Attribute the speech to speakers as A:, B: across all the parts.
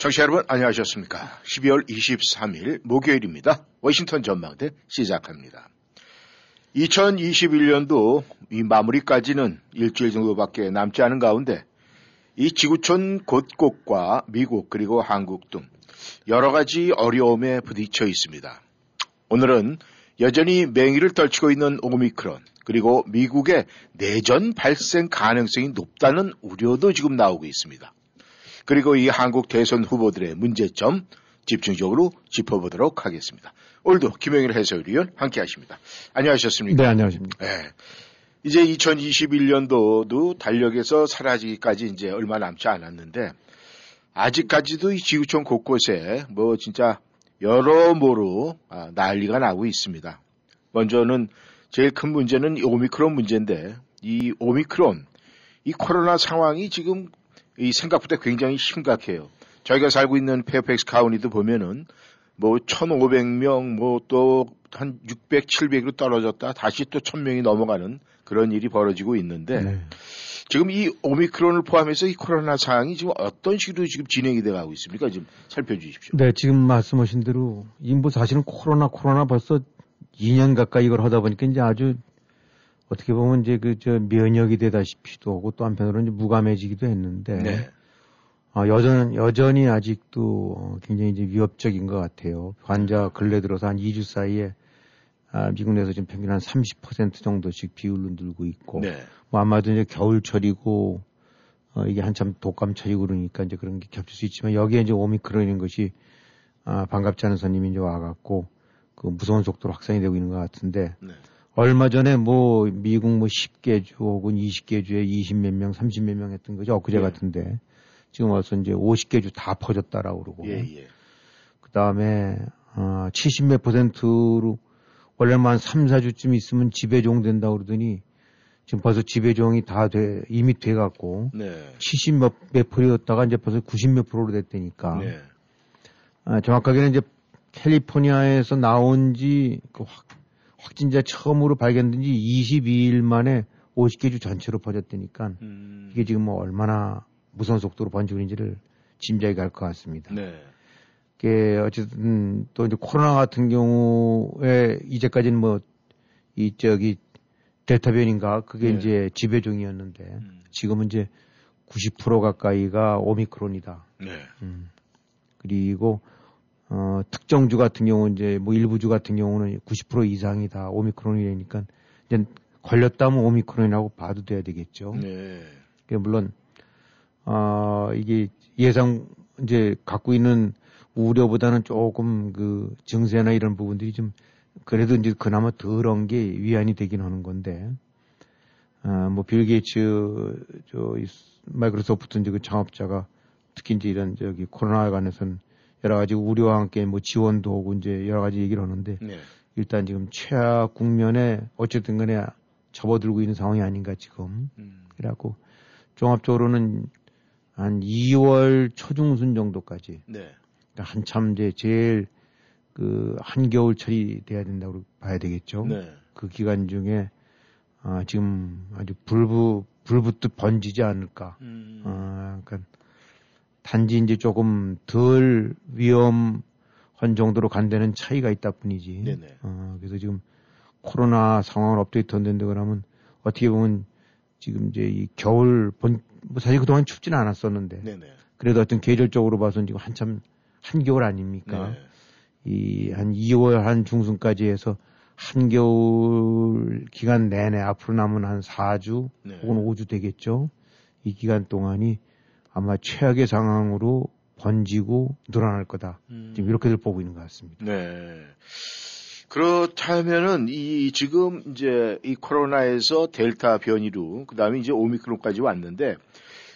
A: 청취자 여러분 안녕하셨습니까? 12월 23일 목요일입니다. 워싱턴 전망대 시작합니다. 2021년도 이 마무리까지는 일주일 정도밖에 남지 않은 가운데 이 지구촌 곳곳과 미국 그리고 한국 등 여러 가지 어려움에 부딪혀 있습니다. 오늘은 여전히 맹위를 떨치고 있는 오미크론 그리고 미국의 내전 발생 가능성이 높다는 우려도 지금 나오고 있습니다. 그리고 이 한국 대선 후보들의 문제점 집중적으로 짚어보도록 하겠습니다. 오늘도 김영일 해설위원 함께 하십니다. 안녕하셨습니까?
B: 네, 안녕하십니까.
A: 네. 이제 2021년도도 달력에서 사라지기까지 이제 얼마 남지 않았는데 아직까지도 이 지구촌 곳곳에 뭐 진짜 여러모로 아, 난리가 나고 있습니다. 먼저는 제일 큰 문제는 이 오미크론 문제인데 이 오미크론 이 코로나 상황이 지금 이 생각보다 굉장히 심각해요. 저희가 살고 있는 페어팩스 카운티도 보면은 뭐 1,500명 뭐 또 한 600, 700으로 떨어졌다 다시 또 1,000명이 넘어가는 그런 일이 벌어지고 있는데
B: 네.
A: 지금 이 오미크론을 포함해서 이 코로나 상황이 지금 어떤 식으로 지금 진행이 돼 가고 있습니까? 좀 살펴주십시오.
B: 네, 지금 말씀하신 대로 인부 사실은 코로나 코로나 벌써 2년 가까이 이걸 하다 보니까 이제 아주 어떻게 보면 이제 그 저 면역이 되다시피도 하고 또 한편으로는 이제 무감해지기도 했는데
A: 네.
B: 어, 여전 여전히 아직도 어, 굉장히 이제 위협적인 것 같아요. 환자 근래 들어서 한 2주 사이에 아, 미국 내에서 지금 평균 한 30% 정도씩 비율로 늘고 있고
A: 네.
B: 뭐 아마도 이제 겨울철이고 어, 이게 한참 독감철이고 그러니까 이제 그런 게 겹칠 수 있지만 여기에 이제 오미크론인 것이 아, 반갑지 않은 손님이 이제 와갖고 그 무서운 속도로 확산이 되고 있는 것 같은데
A: 네.
B: 얼마 전에 뭐 미국 뭐 10개 주 혹은 20개 주에 20몇 명, 30몇 명 했던 거죠. 엊그제
A: 예.
B: 같은데 지금 와서 이제 50개 주 다 퍼졌다라고 그러고
A: 예, 예.
B: 그 다음에 어, 70몇 퍼센트로 원래만 한 3, 4주쯤 있으면 지배종 된다고 그러더니 지금 벌써 지배종이 다 돼, 이미 돼갖고
A: 네.
B: 70 몇, 몇 프로였다가 이제 벌써 90몇 프로로 됐다니까.
A: 네.
B: 아, 정확하게는 이제 캘리포니아에서 나온 지 그 확, 확진자 처음으로 발견된 지 22일 만에 50개 주 전체로 퍼졌다니까
A: 음.
B: 이게 지금 뭐 얼마나 무서운 속도로 번지고 있는지를 짐작이 갈 것 같습니다.
A: 네.
B: 이게 어쨌든 또 이제 코로나 같은 경우에 이제까지는 뭐 이 저기 델타 변인가 그게
A: 네.
B: 이제 지배종이었는데
A: 음.
B: 지금은 이제 90% 가까이가 오미크론이다.
A: 네.
B: 음. 그리고 어 특정 주 같은 경우 이제 뭐 일부 주 같은 경우는 90% 이상이 다 오미크론이니까 이제 걸렸다면 오미크론이라고 봐도 돼야 되겠죠.
A: 네.
B: 그 물론 아 이게 예상 이제 갖고 있는 우려보다는 조금 그 증세나 이런 부분들이 좀 그래도 이제 그나마 덜한 게 위안이 되긴 하는 건데 아뭐빌 게이츠 저이 마이크로소프트 이제 그 창업자가 특히 이제 이런 저기 코로나에 관해서는 여러 가지 우려와 함께 뭐 지원도 하고 이제 여러 가지 얘기를 하는데
A: 네.
B: 일단 지금 최악 국면에 어쨌든 간에 접어들고 있는 상황이 아닌가 지금
A: 음.
B: 그래갖고 종합적으로는 한 2월 초중순 정도까지
A: 네.
B: 그러니까 한참 이제 제일 그 한겨울철이 돼야 된다고 봐야 되겠죠.
A: 네.
B: 그 기간 중에 아, 지금 아주 불부 불붙듯 번지지 않을까.
A: 음.
B: 아, 그러니까 단지 이제 조금 덜 위험한 정도로 간다는 차이가 있다 뿐이지.
A: 네네.
B: 어, 그래서 지금 코로나 상황을 업데이트 한다는데 그러면 어떻게 보면 지금 이제 이 겨울 본, 뭐 사실 그동안 춥지는 않았었는데
A: 네네.
B: 그래도 어떤 계절적으로 봐서는 지금 한참 한겨울 아닙니까?
A: 네.
B: 이한 2월 한 중순까지 해서 한겨울 기간 내내 앞으로 남은 한 4주
A: 네.
B: 혹은 5주 되겠죠. 이 기간 동안이 아마 최악의 상황으로 번지고 늘어날 거다.
A: 음.
B: 지금 이렇게들 보고 있는 것 같습니다.
A: 네. 그렇다면은 이 지금 이제 이 코로나에서 델타 변이로 그다음에 이제 오미크론까지 왔는데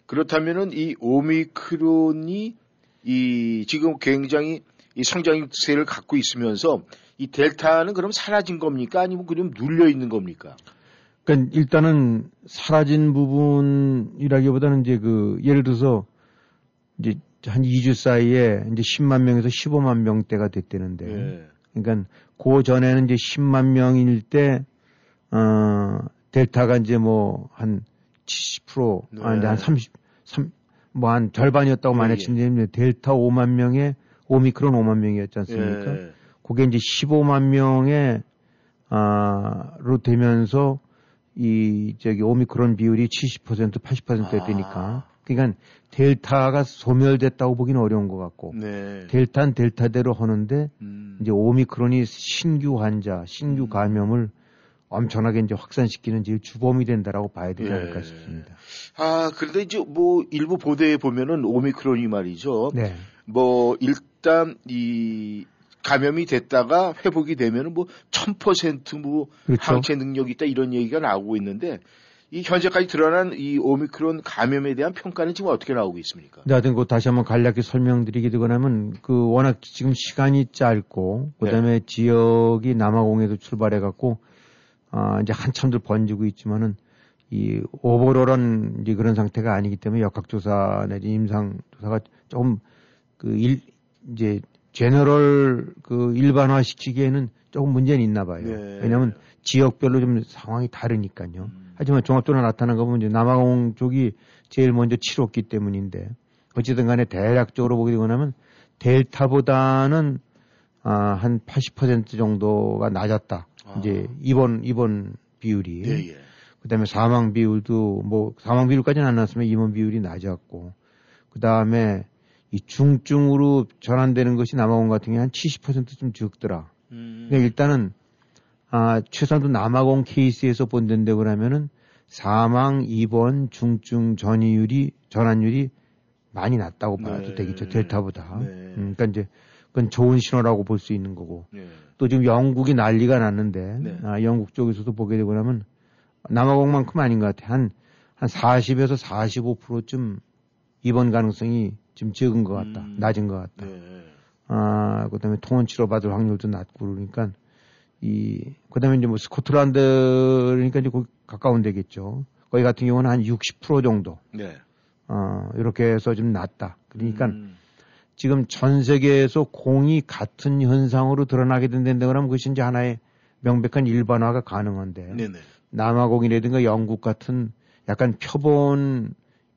A: 그렇다면은 이 오미크론이 이 지금 굉장히 이 성장세를 갖고 있으면서 이 델타는 그럼 사라진 겁니까? 아니면 그럼 눌려 있는 겁니까?
B: 그러니까 일단은 사라진 부분이라기보다는 이제 그 예를 들어서 이제 한 2주 사이에 이제 10만 명에서 15만 명대가 됐다는데
A: 예.
B: 그러니까 그 전에는 이제 10만 명일 때 어, 델타가 이제 뭐 한 70%
A: 네.
B: 아니 한 30, 3, 뭐 한 절반이었다고
A: 예,
B: 만약
A: 예.
B: 치면 델타 5만 명에 오미크론 5만 명이었지 않습니까?
A: 예.
B: 그게 이제 15만 명에 아로 되면서 이 저기 오미크론 비율이 70% 80%가
A: 아.
B: 되니까 그러니까 델타가 소멸됐다고 보기는 어려운 것 같고
A: 네.
B: 델타는 델타대로 하는데
A: 음.
B: 이제 오미크론이 신규 환자, 신규
A: 음.
B: 감염을 엄청나게 이제 확산시키는 제일 주범이 된다라고 봐야 되지 않을까
A: 예.
B: 싶습니다.
A: 아, 그런데 이제 뭐 일부 보도에 보면은 오미크론이 말이죠.
B: 네.
A: 뭐 일단 이 감염이 됐다가 회복이 되면은 뭐 1000%뭐
B: 그렇죠.
A: 항체 능력이 있다 이런 얘기가 나오고 있는데 이 현재까지 드러난 이 오미크론 감염에 대한 평가는 지금 어떻게 나오고 있습니까?
B: 네, 하여튼 그 다시 한번 간략히 설명드리게 되거나면 그 워낙 지금 시간이 짧고 그다음에 지역이 남아공에도 출발해 갖고 아 이제 한참들 번지고 있지만은 이 오버롤한 이제 그런 상태가 아니기 때문에 역학조사 내지 임상 조사가 조금 그 일 이제 제너럴 그 일반화 시키기에는 조금 문제는 있나 봐요.
A: 네.
B: 왜냐하면 지역별로 좀 상황이 다르니까요.
A: 음.
B: 하지만 종합적으로 나타난 거 보면 이제 남아공 쪽이 제일 먼저 치렀기 때문인데 어찌든 간에 대략적으로 보게 되고 나면 델타보다는 아, 한 80% 정도가 낮았다.
A: 아.
B: 이제 입원 입원 비율이
A: 예, 예.
B: 그다음에 사망 비율도 뭐 사망 비율까지는 안 났으면 입원 비율이 낮았고 그다음에 이 중증으로 전환되는 것이 남아공 같은 경우에 한 70%좀 적더라.
A: 음.
B: 그러니까 일단은 아, 최소한도 남아공 케이스에서 본다는데 그러면은 사망, 입원, 중증 전이율이 전환율이 많이 낮다고 봐도
A: 네.
B: 되겠죠 델타보다.
A: 네.
B: 음, 그러니까 이제 그건 좋은 신호라고 볼 수 있는 거고
A: 예.
B: 또 지금 영국이 난리가 났는데
A: 네.
B: 아, 영국 쪽에서도 보게 되고 나면 남아공만큼 아닌 것 같아 한 한 40에서 45%좀 입원 가능성이 좀 적은 것 같다,
A: 음.
B: 낮은 것 같다.
A: 네.
B: 아, 그 다음에 통원 치료받을 확률도 낮고 그러니까 이, 그 다음에 이제 뭐 스코틀랜드, 그러니까 이제 거기 가까운 데겠죠. 거기 같은 경우는 한 60% 정도,
A: 네.
B: 어, 이렇게 해서 좀 낮다. 그러니까
A: 음.
B: 지금 전 세계에서 공이 같은 현상으로 드러나게 된다고 하면 그것이 이제 하나의 명백한 일반화가 가능한데
A: 네네.
B: 남아공이라든가 영국 같은 약간 표본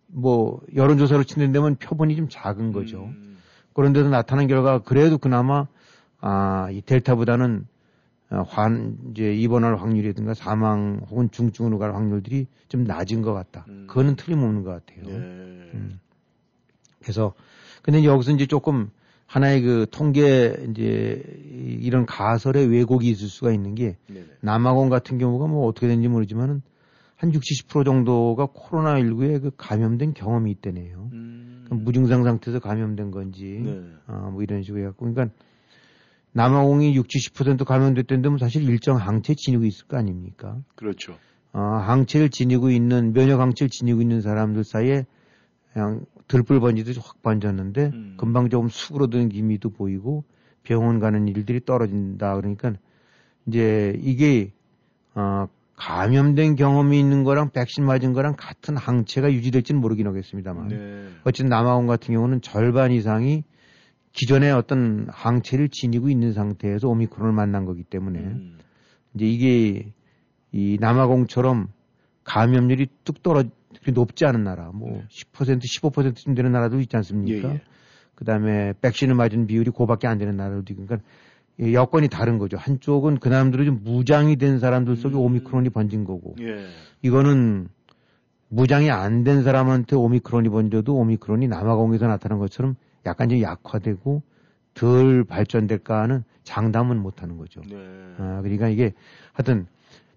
B: 뭐 여론조사로 친다면 표본이 좀 작은 거죠.
A: 음.
B: 그런데도 나타난 결과 그래도 그나마 아, 이 델타보다는 어, 환 이제 입원할 확률이든가 사망 혹은 중증으로 갈 확률들이 좀 낮은 것 같다.
A: 음.
B: 그거는 틀림없는 것 같아요.
A: 네.
B: 음. 그래서 근데 이제 여기서 이제 조금 하나의 그 통계 이제 이- 이런 가설의 왜곡이 있을 수가 있는 게
A: 네네.
B: 남아공 같은 경우가 뭐 어떻게 되는지 모르지만은 한 60, 70% 정도가 코로나19에 그 감염된 경험이 있다네요.
A: 음.
B: 무증상 상태에서 감염된 건지,
A: 네.
B: 아, 뭐 이런 식으로 해갖고, 그러니까 남아공이 60, 70% 감염됐다는데 뭐 사실 일정 항체 지니고 있을 거 아닙니까?
A: 그렇죠.
B: 어, 항체를 지니고 있는, 면역 항체를 지니고 있는 사람들 사이에 그냥 들불 번지듯이 확 번졌는데,
A: 음.
B: 금방 조금 수그러드는 기미도 보이고, 병원 가는 일들이 떨어진다. 그러니까, 이제 이게, 어, 감염된 경험이 있는 거랑 백신 맞은 거랑 같은 항체가 유지될지는 모르긴 하겠습니다만.
A: 네.
B: 어쨌든 남아공 같은 경우는 절반 이상이 기존의 어떤 항체를 지니고 있는 상태에서 오미크론을 만난 거기 때문에
A: 음.
B: 이제 이게 이 남아공처럼 감염률이 뚝 떨어지 높지 않은 나라, 뭐
A: 네.
B: 10% 15%쯤 되는 나라도 있지 않습니까?
A: 예, 예.
B: 그다음에 백신을 맞은 비율이 그밖에 안 되는 나라도 있고 그러니까 이 여건이 다른 거죠. 한쪽은 그 사람들이 좀 무장이 된 사람들 속에
A: 음.
B: 오미크론이 번진 거고
A: 예.
B: 이거는 무장이 안 된 사람한테 오미크론이 번져도 오미크론이 남아공에서 나타난 것처럼 약간 좀 약화되고 덜 발전될까 하는 장담은 못 하는 거죠.
A: 네.
B: 아, 그러니까 이게 하여튼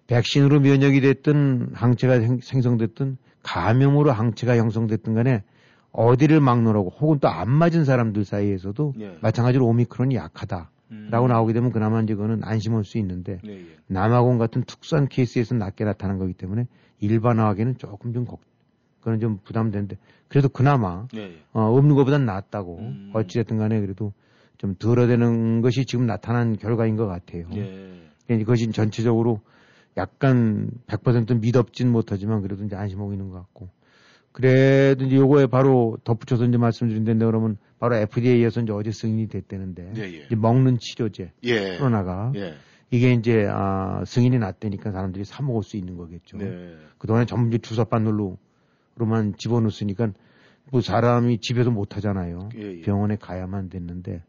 B: 백신으로 면역이 됐든 항체가 생, 생성됐든 감염으로 항체가 형성됐든 간에 어디를 막느라고 혹은 또 안 맞은 사람들 사이에서도
A: 예.
B: 마찬가지로 오미크론이 약하다 라고
A: 음.
B: 나오게 되면 그나마 이제 그거는 안심할 수 있는데
A: 네, 예.
B: 남아공 같은 특수한 케이스에서 낮게 나타난 거기 때문에 일반화하기는 조금 좀 걱, 그건 좀 부담되는데 그래도 그나마
A: 네, 예.
B: 어, 없는 것보단 낫다고
A: 음.
B: 어찌됐든 간에 그래도 좀 덜어되는 것이 지금 나타난 결과인 것 같아요.
A: 예.
B: 그러니까 그것이 전체적으로 약간 100% 믿업진 못하지만 그래도 이제 안심하고 있는 것 같고. 그래도 이제 요거에 바로 덧붙여서 이제 말씀드린다는데 그러면 바로 FDA에서 이제 어제 승인이 됐다는데
A: 예, 예.
B: 먹는 치료제
A: 예.
B: 코로나가
A: 예.
B: 이게 이제 아, 승인이 났다니까 사람들이 사 먹을 수 있는 거겠죠.
A: 네.
B: 그동안에 전부 이제 주사 바늘로로만 집어넣으니까 뭐 사람이 집에서 못 하잖아요.
A: 예, 예.
B: 병원에 가야만 됐는데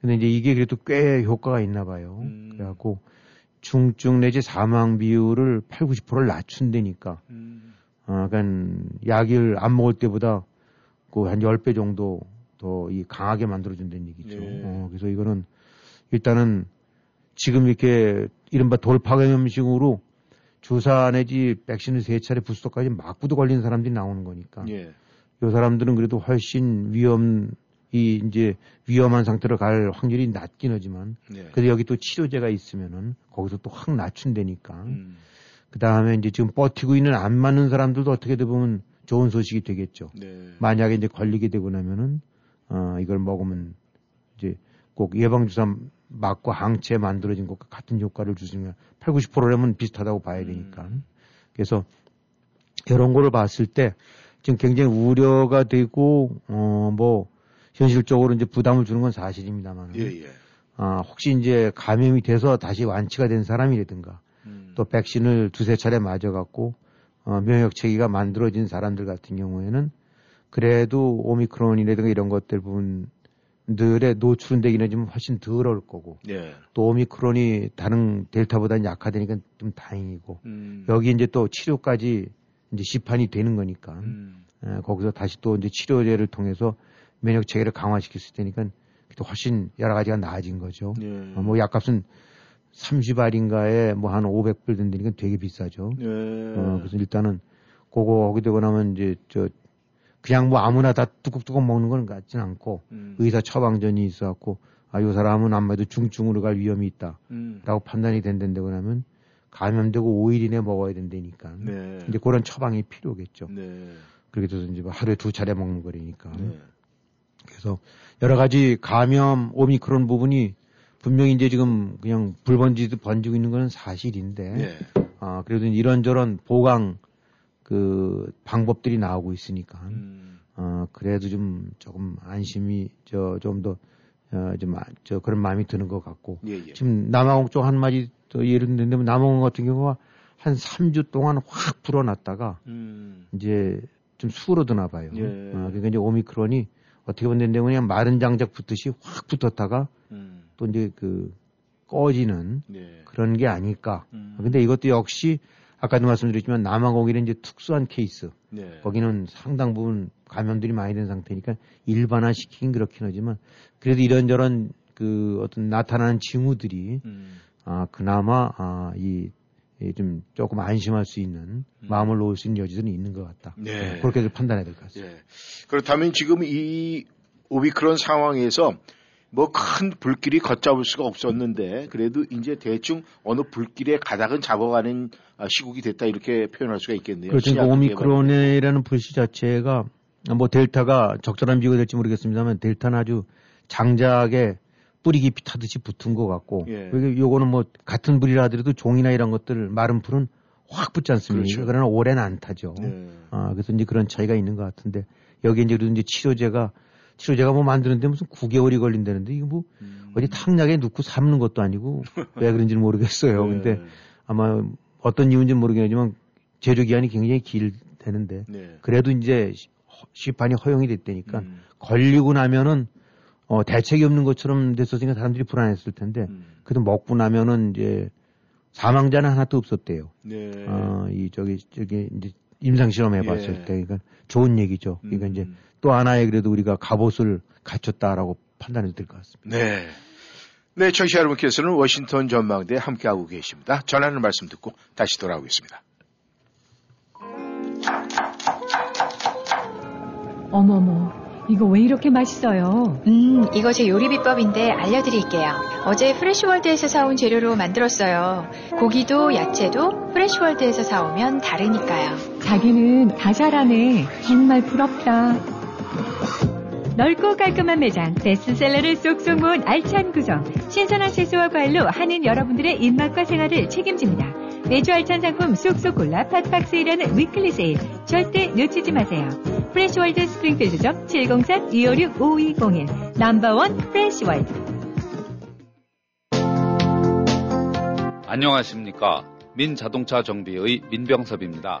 B: 근데 이제 이게 그래도 꽤 효과가 있나 봐요.
A: 음.
B: 그래갖고 중증 내지 사망 비율을 8, 90%를 낮춘다니까.
A: 음.
B: 어, 그러니까 약을 안 먹을 때보다 그한 10배 정도 더 이 강하게 만들어준다는 얘기죠.
A: 예.
B: 어, 그래서 이거는 일단은 지금 이렇게 이른바 돌파 감염식으로 주사 내지 백신을 세 차례 부스터까지 맞고도 걸리는 사람들이 나오는 거니까.
A: 예.
B: 이 사람들은 그래도 훨씬 위험, 이 이제 위험한 상태로 갈 확률이 낮긴 하지만
A: 네.
B: 그래도 여기 또 치료제가 있으면은 거기서 또 확 낮춘다니까.
A: 음.
B: 그 다음에 이제 지금 버티고 있는 안 맞는 사람들도 어떻게 보면 좋은 소식이 되겠죠.
A: 네.
B: 만약에 이제 걸리게 되고 나면은, 어, 이걸 먹으면 이제 꼭 예방주사 맞고 항체 만들어진 것과 같은 효과를 주시면 8, 90%라면 비슷하다고 봐야 되니까.
A: 음.
B: 그래서 이런 거를 봤을 때 지금 굉장히 우려가 되고, 어, 뭐, 현실적으로 이제 부담을 주는 건 사실입니다만.
A: 예, 예.
B: 아, 혹시 이제 감염이 돼서 다시 완치가 된 사람이라든가
A: 음.
B: 또 백신을 두세 차례 맞아 갖고 어, 면역 체계가 만들어진 사람들 같은 경우에는 그래도 오미크론이라든가 이런 것들 부분들에 노출은 되기는 좀 훨씬 덜올 거고
A: 예.
B: 또 오미크론이 다른 델타보다는 약화되니까 좀 다행이고
A: 음.
B: 여기 이제 또 치료까지 이제 시판이 되는 거니까
A: 음.
B: 에, 거기서 다시 또 이제 치료제를 통해서 면역 체계를 강화시킬 수 있으니까 또 훨씬 여러 가지가 나아진 거죠.
A: 예.
B: 어, 뭐 약값은 30알인가에 뭐 한 500불 든다니까 되게 비싸죠.
A: 예.
B: 어, 그래서 일단은 그거 하게 되고 나면 이제 저 그냥 뭐 아무나 다 뚜껑뚜껑 먹는 건 같진 않고
A: 음.
B: 의사 처방전이 있어갖고 아, 요 사람은 아마도 중증으로 갈 위험이 있다라고
A: 음.
B: 판단이 된다고 그러면 감염되고 5일 이내 먹어야 된다니까.
A: 네.
B: 이제 그런 처방이 필요겠죠.
A: 네.
B: 그렇게 돼서 이제 뭐 하루에 두 차례 먹는 거니까.
A: 네.
B: 그래서 여러 가지 감염 오미크론 부분이 분명히 이제 지금 그냥 불 번지듯 번지고 있는 건 사실인데
A: 네.
B: 아 그래도 이런저런 보강 그 방법들이 나오고 있으니까
A: 음.
B: 어 그래도 좀 조금 안심이 저 좀 더 어, 좀, 아- 저, 그런 마음이 드는 것 같고.
A: 예, 예.
B: 지금 남아공 쪽 한 마디 또 예를 들면 남아공 같은 경우가 한 3주 동안 확 불어났다가
A: 음.
B: 이제 좀 수그러드나 봐요.
A: 예.
B: 어, 그러니까 이제 오미크론이 어떻게 보면 그냥 마른 장작 붙듯이 확 붙었다가
A: 음.
B: 또 이제 그 꺼지는
A: 네.
B: 그런 게 아닐까.
A: 음.
B: 근데 이것도 역시 아까도 말씀드렸지만 남아공이는 이제 특수한 케이스.
A: 네.
B: 거기는 상당 부분 감염들이 많이 된 상태니까 일반화 시키긴 그렇긴 하지만 그래도 이런저런 그 어떤 나타나는 징후들이
A: 음.
B: 아 그나마 아이 좀 조금 안심할 수 있는 마음을 놓을 수 있는 여지는 있는 것 같다.
A: 음. 네.
B: 그렇게 판단해야 될 것 같습니다.
A: 예. 그렇다면 지금 이 오미크론 상황에서 뭐 큰 불길이 걷잡을 수가 없었는데 그래도 이제 대충 어느 불길의 가닥은 잡아가는 아, 시국이 됐다 이렇게 표현할 수가 있겠네요.
B: 그렇죠. 그러니까 오미크론이라는 불씨 자체가 뭐 델타가 적절한 비교가 될지 모르겠습니다만 델타는 아주 장작에 뿌리 깊이 타듯이 붙은 것 같고
A: 예.
B: 요거는 뭐 같은 불이라 하더라도 종이나 이런 것들 마른 불은 확 붙지 않습니까?
A: 그렇죠.
B: 그러나 오래는 안 타죠.
A: 네.
B: 아, 그래서 이제 그런 차이가 있는 것 같은데 여기 이제 그래도 이제 치료제가 치료제가 뭐 만드는데 무슨 9개월이 걸린다는데 이거 뭐
A: 음.
B: 어디 탕약에 넣고 삶는 것도 아니고 왜 그런지는 모르겠어요.
A: 네.
B: 근데 아마 어떤 이유인지는 모르겠지만 제조 기한이 굉장히 길 되는데
A: 네.
B: 그래도 이제 시- 시판이 허용이 됐다니까
A: 음.
B: 걸리고 나면은 어 대책이 없는 것처럼 됐었으니까 사람들이 불안했을 텐데
A: 음.
B: 그래도 먹고 나면은 이제 사망자는 하나도 없었대요.
A: 네.
B: 어이 저기 저기 이제 임상 실험해 봤을
A: 예.
B: 때 그러니까 좋은 얘기죠. 그러니까
A: 음.
B: 이제 또 하나의 그래도 우리가 갑옷을 갖췄다라고 판단해도 될 것 같습니다.
A: 네. 네, 청취자 여러분께서는 워싱턴 전망대에 함께하고 계십니다. 전하는 말씀 듣고 다시 돌아오겠습니다.
C: 어머머, 이거 왜 이렇게 맛있어요?
D: 음, 이거 제 요리 비법인데 알려드릴게요. 어제 프레시월드에서 사온 재료로 만들었어요. 고기도 야채도 프레시월드에서 사오면 다르니까요.
C: 자기는 다 잘하네. 정말 부럽다. 넓고 깔끔한 매장, 베스트셀러를 쏙쏙 모은 알찬 구성, 신선한 채소와 과일로 하는 여러분들의 입맛과 생활을 책임집니다. 매주 알찬 상품 쏙쏙 골라 팟박스이라는 weekly sale 절대 놓치지 마세요. 프레시월드 스프링필드점 703-256-5201 number one 프레시월드
E: 안녕하십니까. 민자동차 정비의 민병섭입니다.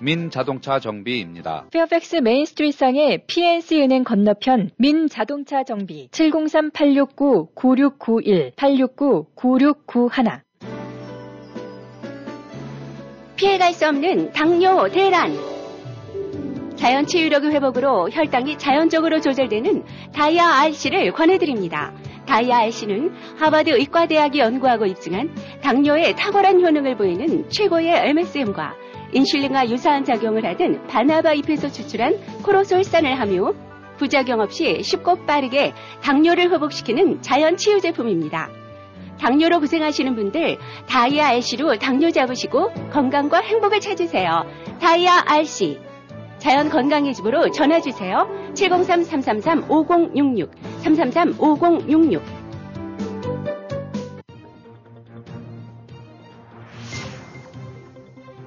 E: 민자동차 정비입니다.
D: 페어팩스 메인스트리트상의 PNC 은행 건너편 민자동차 정비 703-869-9691 869-9691
F: 피해갈 수 없는 당뇨 대란. 자연 치유력의 회복으로 혈당이 자연적으로 조절되는 다이아 RC를 권해드립니다. 다이아 RC는 하버드 의과대학이 연구하고 입증한 당뇨에 탁월한 효능을 보이는 최고의 MSM과 인슐린과 유사한 작용을 하던 바나바 잎에서 추출한 코로솔산을 함유, 부작용 없이 쉽고 빠르게 당뇨를 회복시키는 자연 치유 제품입니다. 당뇨로 고생하시는 분들 다이아 RC로 당뇨 잡으시고 건강과 행복을 찾으세요. 다이아 RC 자연 건강의 집으로 전화 주세요. 703-333-5066 333-5066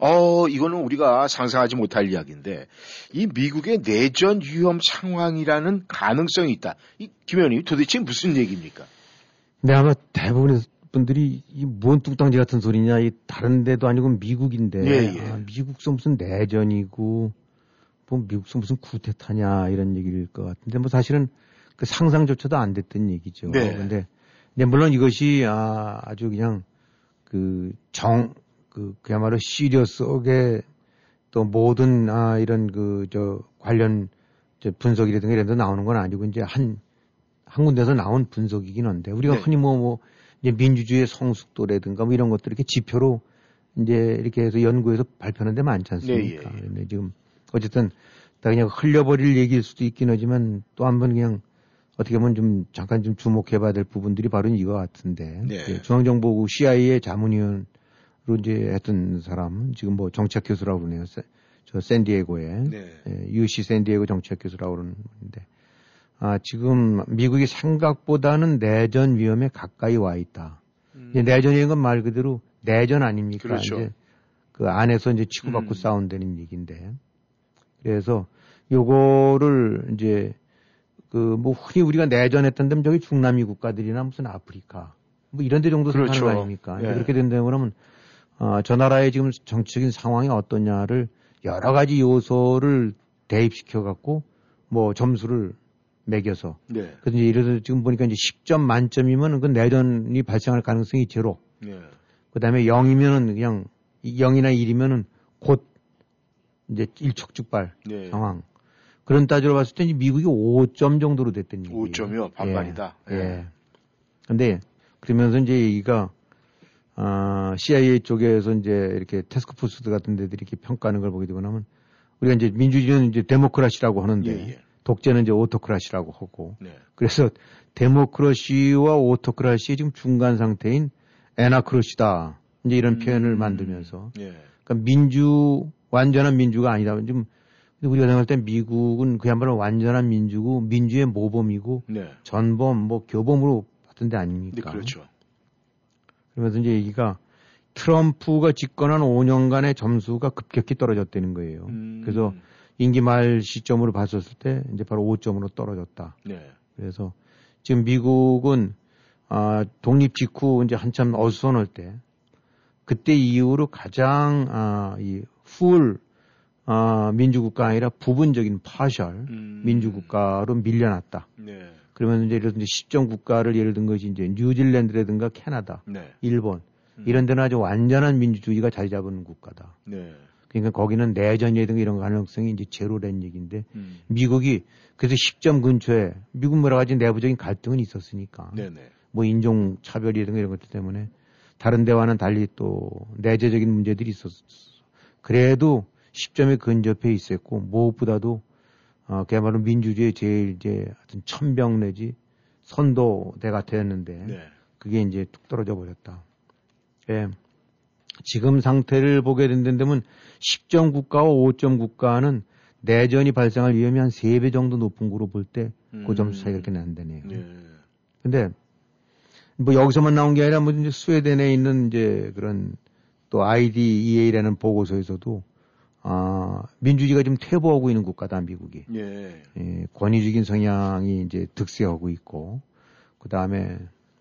A: 어, 이거는 우리가 상상하지 못할 이야기인데, 이 미국의 내전 위험 상황이라는 가능성이 있다. 이, 김 의원님, 도대체 무슨 얘기입니까?
B: 네, 아마 대부분의 분들이 이뭔 뚱땅지 같은 소리냐, 이 다른 데도 아니고 미국인데,
A: 예, 예.
B: 아, 미국서 무슨 내전이고, 뭐 미국서 무슨 구태타냐, 이런 얘기일 것 같은데, 뭐 사실은 그 상상조차도 안 됐던 얘기죠.
A: 네.
B: 근데, 네, 물론 이것이, 아, 아주 그냥 그 정, 그, 그야말로 시리어 속에 또 모든, 아, 이런 그, 저, 관련 저 분석이라든가 이런 데 나오는 건 아니고, 이제 한, 한 군데서 나온 분석이긴 한데, 우리가
A: 네.
B: 흔히 뭐, 뭐, 이제 민주주의의 성숙도라든가 뭐 이런 것들 이렇게 지표로 이제 이렇게 해서 연구해서 발표하는 데 많지 않습니까?
A: 네, 예, 예.
B: 근데 지금 어쨌든 다 그냥 흘려버릴 얘기일 수도 있긴 하지만 또 한 번 그냥 어떻게 보면 좀 잠깐 좀 주목해 봐야 될 부분들이 바로 이거 같은데.
A: 네.
B: 그 중앙정보국 CIA의 자문위원으 로 이제 했던 사람, 지금 뭐 정치학 교수라고 그러네요. 세- 저 샌디에고에.
A: 네.
B: 예, UC 샌디에고 정치학 교수라고 그러는데. 아, 지금 미국이 생각보다는 내전 위험에 가까이 와 있다. 이제 내전이라는 건말 그대로 내전 아닙니까?
A: 음. 그렇죠.
B: 이제 그 안에서 이제 치고받고
A: 음.
B: 싸운다는 얘기인데. 그래서 요거를 이제 그 뭐 흔히 우리가 내전했던 데면 저기 중남미 국가들이나 무슨 아프리카 뭐 이런 데 정도 생각하는
A: 그렇죠.
B: 거 아닙니까?
A: 예.
B: 그렇게 된다면 그러면 어, 저 나라의 지금 정치적인 상황이 어떠냐를 여러 가지 요소를 대입시켜 갖고 뭐 점수를 매겨서
A: 네.
B: 그래서 들어 지금 보니까 이제 10점 만점이면 그 내전이 발생할 가능성이 제로.
A: 네.
B: 그 다음에 0이면은 그냥 0이나 1이면은 곧 이제 일촉즉발
A: 네.
B: 상황. 그런 따지로 봤을 때 이제 미국이 5점 정도로 됐던 얘기예요.
A: 5점이요? 반반이다.
B: 예.
A: 예.
B: 예. 근데 그러면서 이제 얘기가 아, CIA 쪽에서 이제 이렇게 테스크포스 같은 데들이 이렇게 평가하는 걸 보게 되고 나면 우리가 이제 민주주의는 이제 데모크라시라고 하는데
A: 예, 예.
B: 독재는 이제 오토크라시라고 하고
A: 네.
B: 그래서 데모크라시와 오토크라시의 지금 중간 상태인 에나크로시다. 이제 이런
A: 음.
B: 표현을 만들면서
A: 예.
B: 그러니까 민주 완전한 민주가 아니다. 지금 우리가 생각할 때 미국은 그야말로 완전한 민주고 민주의 모범이고
A: 네.
B: 전범 뭐 교범으로 봤던 데
A: 네,
B: 아닙니까?
A: 그렇죠.
B: 그러면서 이제 얘기가 트럼프가 집권한 5년간의 점수가 급격히 떨어졌다는 거예요.
A: 음.
B: 그래서 임기 말 시점으로 봤었을 때 이제 바로 5점으로 떨어졌다.
A: 네.
B: 그래서 지금 미국은 아, 독립 직후 이제 한참 어수선할 때 그때 이후로 가장 아, 이 full, 아, 민주국가 아니라 부분적인 partial
A: 음.
B: 민주국가로 밀려났다.
A: 네.
B: 그러면 이제 예를 들어 시점 국가를 예를 든 것이 이제 뉴질랜드라든가 캐나다,
A: 네.
B: 일본
A: 음.
B: 이런 데는 아주 완전한 민주주의가 자리 잡은 국가다.
A: 네.
B: 그러니까 거기는 내전이라든가 이런 가능성이 이제 제로된 얘기인데
A: 음.
B: 미국이 그래서 시점 근처에 미국 여러 가지 내부적인 갈등은 있었으니까
A: 네네.
B: 뭐 인종 차별이라든가 이런 것들 때문에 다른 데와는 달리 또 내재적인 문제들이 있었어. 그래도 시점에 근접해 있었고 무엇보다도 어, 그야말로 민주주의 제일 이제 하여튼 천병 내지 선도대가 되었는데
A: 네.
B: 그게 이제 뚝 떨어져 버렸다. 예. 지금 상태를 보게 된다면 10점 국가와 5점 국가는 내전이 발생할 위험이 한 3배 정도 높은 거로 볼때그 점수 차이가 이렇게 난다네요.
A: 네.
B: 근데 뭐 여기서만 나온 게 아니라 뭐 이제 스웨덴에 있는 이제 그런 또 IDEA라는 보고서에서도 아 민주주의가 좀 퇴보하고 있는 국가다 미국이
A: 예.
B: 예, 권위적인 성향이 이제 득세하고 있고 그 다음에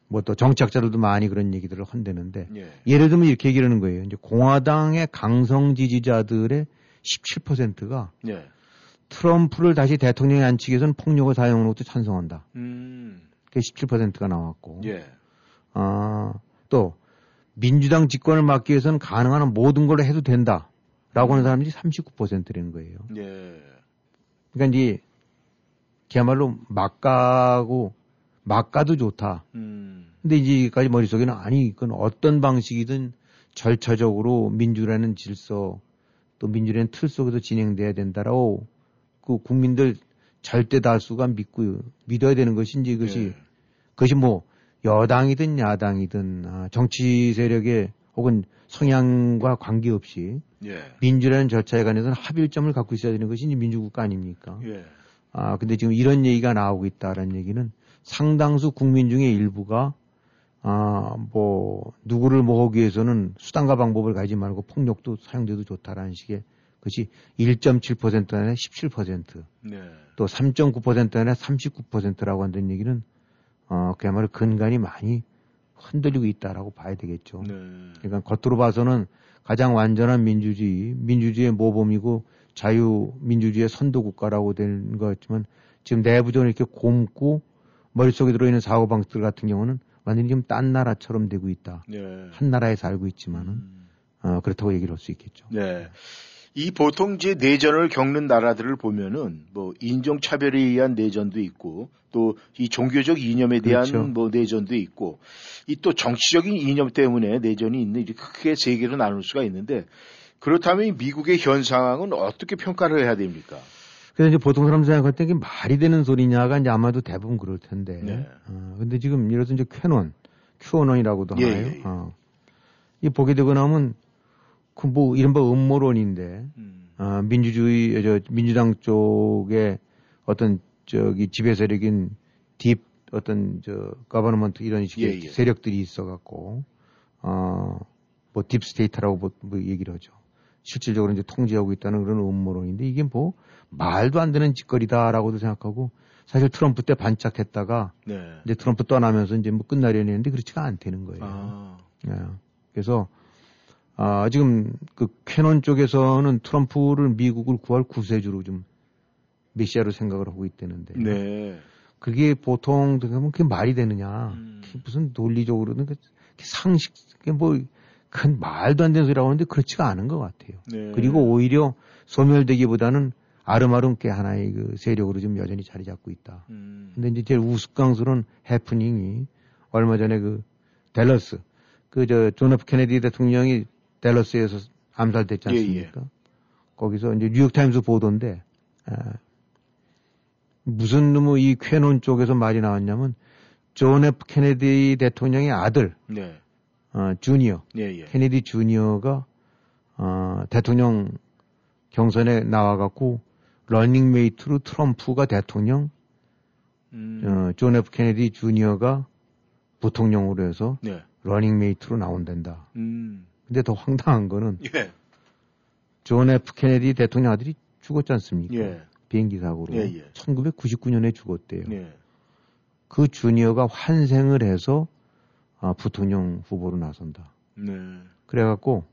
B: 뭐 또 정치학자들도 많이 그런 얘기들을 헌대는데
A: 예.
B: 예를 들면 이렇게 얘기를 하는 거예요. 이제 공화당의 강성 지지자들의 17%가
A: 예.
B: 트럼프를 다시 대통령에 앉히기 위해서는 폭력을 사용하는 것도 찬성한다.
A: 음.
B: 그게 17%가 나왔고
A: 예.
B: 아, 또 민주당 집권을 막기 위해서는 가능한 한 모든 걸 해도 된다 라고 하는 사람들이 39%라는 거예요.
A: 예.
B: 그러니까 이제 그야말로 막가고 막가도 좋다.
A: 음.
B: 근데 이제까지 머릿속에는 아니 그건 어떤 방식이든 절차적으로 민주라는 질서 또 민주라는 틀 속에서 진행돼야 된다라고 그 국민들 절대 다수가 믿고 믿어야 되는 것인지 이것이
A: 예.
B: 그것이 뭐 여당이든 야당이든 아, 정치 세력의 혹은 성향과 관계없이
A: 예.
B: 민주라는 절차에 관해서는 합일점을 갖고 있어야 되는 것이 민주국가 아닙니까?
A: 예.
B: 아, 근데 지금 이런 얘기가 나오고 있다라는 얘기는 상당수 국민 중에 일부가 아, 뭐, 누구를 모으기 위해서는 수단과 방법을 가지 말고 폭력도 사용돼도 좋다라는 식의 것이 1.7% 아니라 17%,
A: 네.
B: 또 3.9% 아니라 39%라고 한다는 얘기는 어, 그야말로 근간이 많이 흔들리고 있다라고 봐야 되겠죠.
A: 네.
B: 그러니까 겉으로 봐서는 가장 완전한 민주주의, 민주주의의 모범이고 자유 민주주의의 선도 국가라고 되는 것 같지만 지금 내부적으로 이렇게 곰고 머릿속에 들어있는 사고 방식들 같은 경우는 완전히 지금 딴 나라처럼 되고 있다.
A: 네.
B: 한 나라에 살고 있지만은
A: 음.
B: 어, 그렇다고 얘기를 할 수 있겠죠.
A: 네. 이 보통 이제 내전을 겪는 나라들을 보면은 뭐 인종 차별에 의한 내전도 있고 또 이 종교적 이념에 대한
B: 그렇죠.
A: 뭐 내전도 있고 이 또 정치적인 이념 때문에 내전이 있는 이렇게 크게 세 개로 나눌 수가 있는데 그렇다면 이 미국의 현 상황은 어떻게 평가를 해야 됩니까?
B: 그래서 이제 보통 사람 생각할 때 이게 말이 되는 소리냐가 이제 아마도 대부분 그럴 텐데.
A: 네.
B: 어, 근데 지금 예를 들어서 이제 QAnon, QAnon이라고도
A: 예,
B: 하나요?
A: 예, 예.
B: 어. 이 보게 되고 나면 그 뭐 이른바 음모론인데
A: 음.
B: 어, 민주주의 저 민주당 쪽에 어떤 저기 지배 세력인 deep 어떤 저 government 이런 식의
A: 예, 예.
B: 세력들이 있어갖고 어뭐 deep state라고 뭐, 뭐 얘기를 하죠. 실질적으로 이제 통제하고 있다는 그런 음모론인데 이게 뭐 말도 안 되는 짓거리다라고도 생각하고 사실 트럼프 때 반짝했다가
A: 네.
B: 이제 트럼프 떠나면서 이제 뭐 끝나려니 했는데 그렇지가 않다는 거예요.
A: 아.
B: 예. 그래서 아, 지금 그 QAnon 쪽에서는 트럼프를 미국을 구할 구세주로 좀 메시아로 생각을 하고 있다는데
A: 네.
B: 그게 보통 그러면 그게 말이 되느냐?
A: 음.
B: 무슨 논리적으로는 그 상식 그게 뭐큰 말도 안 되는 소리라고 하는데 그렇지가 않은 것 같아요.
A: 네.
B: 그리고 오히려 소멸되기보다는 알음알음 꽤 하나의 그 세력으로 좀 여전히 자리 잡고 있다.
A: 음.
B: 근데 이제 제일 우스꽝스러운 해프닝이 얼마 전에 그 댈러스 그 저 존 F 케네디 대통령이 댈러스에서 암살됐지
A: 예, 예.
B: 않습니까? 거기서 이제 뉴욕타임스 보도인데 아, 무슨 놈의 이 QAnon 쪽에서 말이 나왔냐면 존 F 케네디 대통령의 아들
A: 네.
B: 어, 주니어
A: 예, 예.
B: 케네디 주니어가 어, 대통령 경선에 나와갖고 러닝메이트로 트럼프가 대통령
A: 음.
B: 어, 존 F 케네디 주니어가 부통령으로 해서
A: 네.
B: 러닝메이트로 나온단다.
A: 음.
B: 근데 더 황당한 거는
A: 예.
B: 존 F 케네디 대통령 아들이 죽었지 않습니까?
A: 예.
B: 비행기 사고로.
A: 예, 예.
B: 1999년에 죽었대요.
A: 네.
B: 그 주니어가 환생을 해서 아, 부통령 후보로 나선다.
A: 네.
B: 그래갖고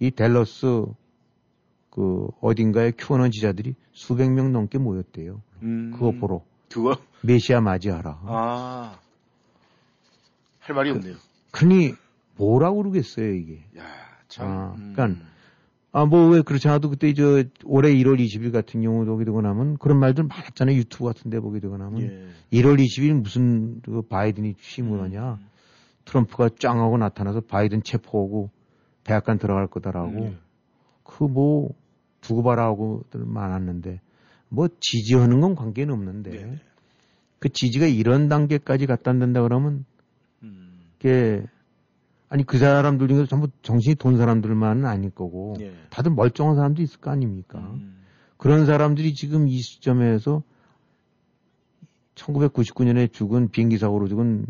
B: 이 댈러스 그 어딘가에 큐어넌 지자들이 수백 명 넘게 모였대요.
A: 음.
B: 그거 보러
A: 그거
B: 메시아 맞이하라.
A: 아. 할 말이 없네요.
B: 그러니 뭐라고 그러겠어요 이게.
A: 야, 참.
B: 아,
A: 음.
B: 그러니까 아, 뭐, 왜 그렇지 않아도 그때 저 올해 1월 20일 같은 경우도 보게 되고 나면 그런 말들 많았잖아요. 유튜브 같은 데 보게 되고 나면.
A: 예.
B: 1월 20일 무슨 그 바이든이 취임을 하냐.
A: 음.
B: 트럼프가 짱 하고 나타나서 바이든 체포하고 대학간 들어갈 거다라고.
A: 음.
B: 그 뭐, 두고 봐라고들 많았는데. 뭐 지지하는 건 관계는 없는데.
A: 네.
B: 그 지지가 이런 단계까지 갖다 된다 그러면
A: 음.
B: 그게 아니 그 사람들 중에서 전부 정신이 돈 사람들만은 아닐 거고
A: 예.
B: 다들 멀쩡한 사람도 있을 거 아닙니까?
A: 음.
B: 그런 사람들이 지금 이 시점에서 1999년에 죽은 비행기 사고로 죽은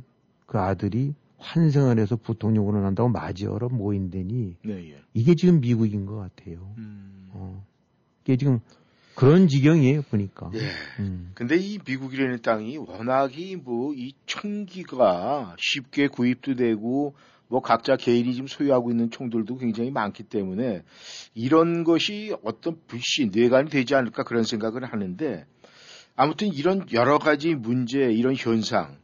B: 그 아들이 환생을 해서 부통령으로 난다고 맞이하러 모인다니
A: 네, 예.
B: 이게 지금 미국인 것 같아요.
A: 음.
B: 어. 이게 지금 그런 지경이에요 보니까.
A: 예.
B: 음.
A: 근데 이 미국이라는 땅이 워낙이 뭐 이 총기가 쉽게 구입도 되고 뭐 각자 개인이 지금 소유하고 있는 총들도 굉장히 많기 때문에 이런 것이 어떤 불씨 뇌관이 되지 않을까 그런 생각을 하는데 아무튼 이런 여러 가지 문제 이런 현상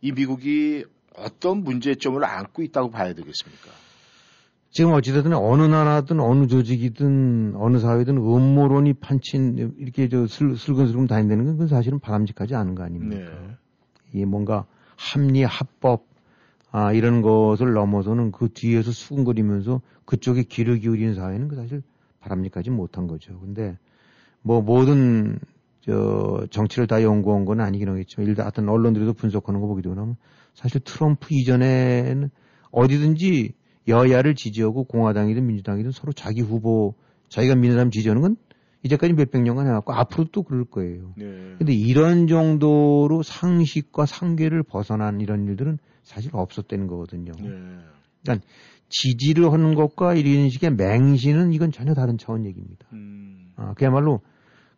A: 이 미국이 어떤 문제점을 안고 있다고 봐야 되겠습니까?
B: 지금 어찌됐든 어느 나라든 어느 조직이든 어느 사회든 음모론이 판친 이렇게 저 슬, 슬근슬근 다닌다는 건 사실은 바람직하지 않은 거 아닙니까?
A: 네.
B: 이 뭔가 합리, 합법, 아, 이런 것을 넘어서는 그 뒤에서 수근거리면서 그쪽에 귀를 기울이는 사회는 그 사실 바람직하지 못한 거죠. 근데 뭐 모든 저 정치를 다 연구한 건 아니긴 하겠지만 일단 하여튼 언론들도 분석하는 거 되고 나면 사실 트럼프 이전에는 어디든지 여야를 지지하고 공화당이든 민주당이든 서로 자기 후보 자기가 믿는 사람 지지하는 건 이제까지 몇백 년간 해왔고 앞으로도 또 그럴 거예요.
A: 네.
B: 근데 이런 정도로 상식과 상계를 벗어난 이런 일들은 사실 없었다는 거거든요.
A: 네.
B: 지지를 하는 것과 이런 식의 맹신은 이건 전혀 다른 차원 얘기입니다.
A: 음.
B: 아, 그야말로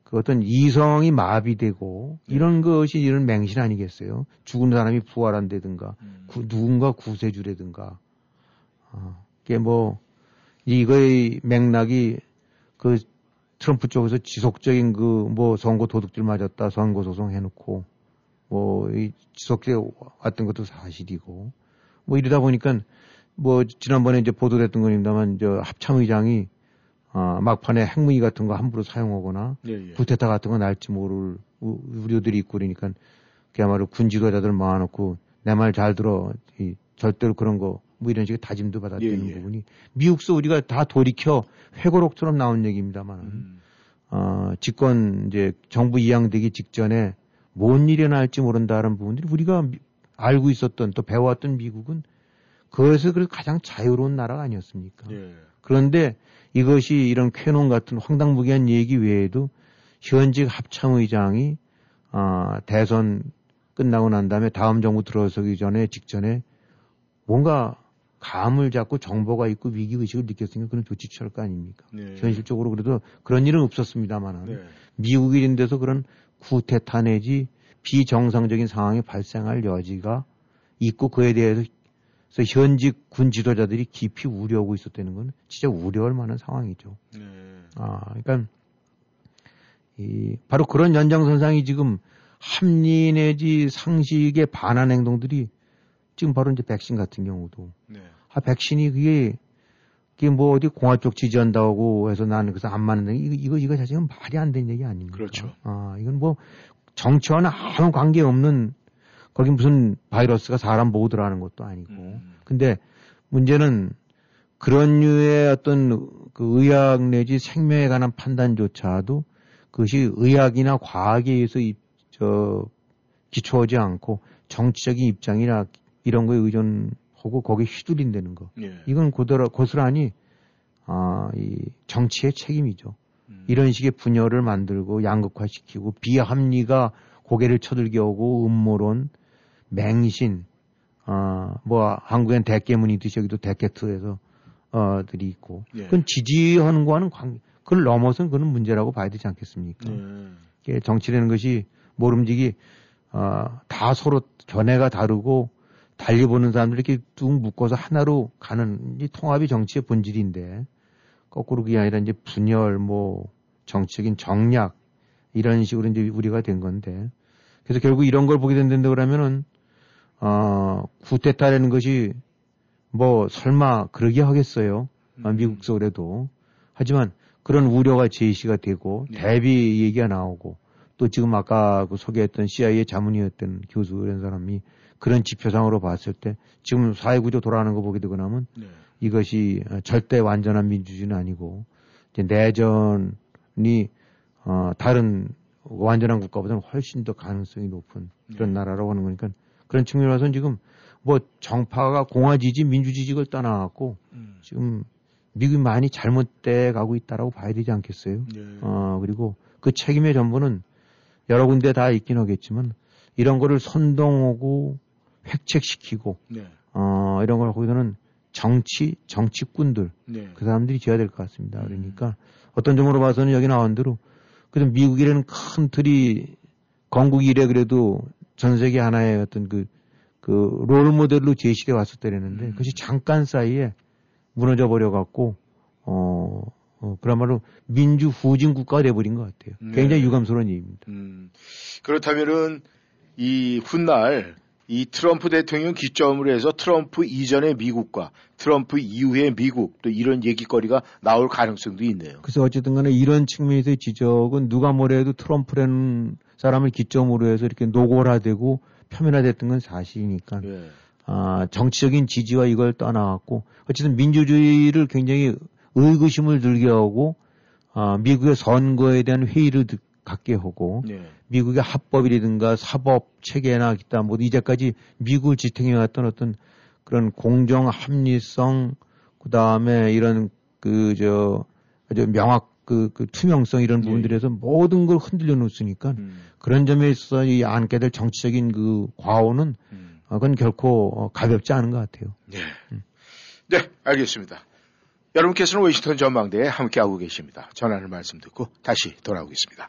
B: 그 어떤 이성이 마비되고
A: 네.
B: 이런 것이 이런 맹신 아니겠어요? 죽은 사람이 부활한다든가
A: 음.
B: 구- 누군가 구세주라든가 아, 그게 뭐 이거의 맥락이 그 트럼프 쪽에서 지속적인 그 뭐 선거 도둑질 맞았다 선거 소송 해놓고 뭐 이 지속적으로 왔던 것도 사실이고 뭐 이러다 보니까 뭐 지난번에 이제 보도됐던 겁니다만 저 합참의장이 아, 막판에 핵무기 같은 거 함부로 사용하거나
A: 예, 예.
B: 구테타 같은 거 날지 모를 우- 우려들이 있고 그러니까 그야말로 군 지도자들 모아놓고 내 말 잘 들어 이 절대로 그런 거 뭐 이런 식의 다짐도 받았다는
A: 예, 예.
B: 부분이 미국서 우리가 다 돌이켜 회고록처럼 나온 얘기입니다만
A: 음.
B: 어, 집권 이제 정부 이양되기 직전에 뭔 일이 날지 모른다는 부분들이 우리가 미- 알고 있었던 또 배워왔던 미국은 그것을 그래서 가장 자유로운 나라가 아니었습니까?
A: 예.
B: 그런데 이것이 이런 쾌논 같은 황당무계한 얘기 외에도 현직 합참의장이 아, 대선 끝나고 난 다음에 다음 정부 들어서기 전에 직전에 뭔가 감을 잡고 정보가 있고 위기 의식을 느꼈으니까 그런 조치 취할 거 아닙니까?
A: 네.
B: 현실적으로 그래도 그런 일은 없었습니다만은
A: 네.
B: 미국이 이런 데서 그런 구테타 내지 비정상적인 상황이 발생할 여지가 있고 그에 대해서 현직 군 지도자들이 깊이 우려하고 있었다는 건 진짜 우려할 만한 상황이죠.
A: 네.
B: 아, 그러니까 이 바로 그런 연장선상이 지금 합리 내지 상식에 반한 행동들이 지금 바로 이제 백신 같은 경우도
A: 네.
B: 아 백신이 그게 그게 뭐 어디 공화 쪽 지지한다고 해서 나는 그래서 안 맞는다 이거 이거 이거 사실은 말이 안 되는 얘기 아닙니까?
A: 그렇죠.
B: 아 이건 뭐 정치와는 아무 관계 없는 거기 무슨 바이러스가 사람 보고 들어가는 것도 아니고
A: 음.
B: 근데 문제는 그런 류의 어떤 그 의학 내지 생명에 관한 판단조차도 그것이 의학이나 과학에 의해서 이, 저, 기초하지 않고 정치적인 입장이나 이런 거에 의존 하고 거기에 휘둘린다는 거.
A: 예.
B: 이건 고더라, 고스란히, 아, 이 정치의 책임이죠.
A: 음.
B: 이런 식의 분열을 만들고 양극화시키고 비합리가 고개를 쳐들게 하고 음모론, 맹신, 아, 뭐 한국엔 대깨문이 있듯이 여기도 대깨트에서 어들이 있고
A: 예.
B: 그건 지지하는 거와는 관 그걸 넘어선 그는 문제라고 봐야 되지 않겠습니까?
A: 네.
B: 이게 정치라는 것이 모름지기 어, 다 서로 견해가 다르고 달리 보는 사람들 이렇게 뚝 묶어서 하나로 가는 이 통합이 정치의 본질인데 거꾸로 그게 아니라 이제 분열, 뭐 정치적인 정략 이런 식으로 이제 우리가 된 건데 그래서 결국 이런 걸 보게 된다 그러면은 어 구테타라는 것이 뭐 설마 그러게 하겠어요. 음. 미국 속에도 하지만 그런 우려가 제시가 되고 네. 대비 얘기가 나오고 또 지금 아까 그 소개했던 CIA 자문이었던 교수 이런 사람이 그런 지표상으로 봤을 때 지금 사회 구조 돌아가는 거 보게 되고 나면 네. 이것이 절대 완전한 민주주의는 아니고 이제 내전이 어 다른 완전한 국가보다는 훨씬 더 가능성이 높은 그런 네. 나라라고 하는 거니까 그런 측면에서는 지금 뭐 정파가 공화지지 민주지직을 떠나갖고 음. 지금 미국이 많이 잘못돼 가고 있다라고 봐야 되지 않겠어요? 네. 어 그리고 그 책임의 전부는 여러 군데 다 있긴 하겠지만 이런 거를 선동하고 획책시키고 네. 어 이런 걸 거기서는 정치 정치꾼들 네. 그 사람들이 지어야 될 것 같습니다. 음. 그러니까 어떤 점으로 봐서는 여기 나온 대로 그래도 미국이라는 큰 틀이 건국 이래 그래도 전 세계 하나의 어떤 그, 그 롤 모델로 제시돼 왔었다는데 음. 그것이 잠깐 사이에 무너져 버려 갖고 어, 어 그야말로 민주 후진 국가가 돼버린 것 같아요. 네. 굉장히 유감스러운 일입니다. 음.
A: 그렇다면은 이 훗날 이 트럼프 대통령 기점으로 해서 트럼프 이전의 미국과 트럼프 이후의 미국 또 이런 얘기거리가 나올 가능성도 있네요.
B: 그래서 어쨌든 간에 이런 측면에서의 지적은 누가 뭐래도 트럼프라는 사람을 기점으로 해서 이렇게 노골화되고 표면화됐던 건 사실이니까 예. 아, 정치적인 지지와 이걸 떠나갖고 어쨌든 민주주의를 굉장히 의구심을 들게 하고 아, 미국의 선거에 대한 회의를 갖게 하고 네. 미국의 합법이라든가 사법 체계나 기타 뭐 이제까지 미국을 지탱해 왔던 어떤 그런 공정 합리성 그다음에 이런 그 저 아주 명확 그, 그 투명성 이런 네. 부분들에서 모든 걸 흔들려 놓으니까 음. 그런 점에 있어서 이 안게 될 정치적인 그 과오는 음. 어, 그건 결코 어, 가볍지 않은 것 같아요.
A: 네. 음. 네, 알겠습니다. 여러분께서는 워싱턴 전망대에 함께하고 계십니다. 전하는 말씀 듣고 다시 돌아오겠습니다.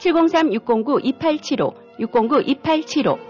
F: 703-609-2875, 609-2875.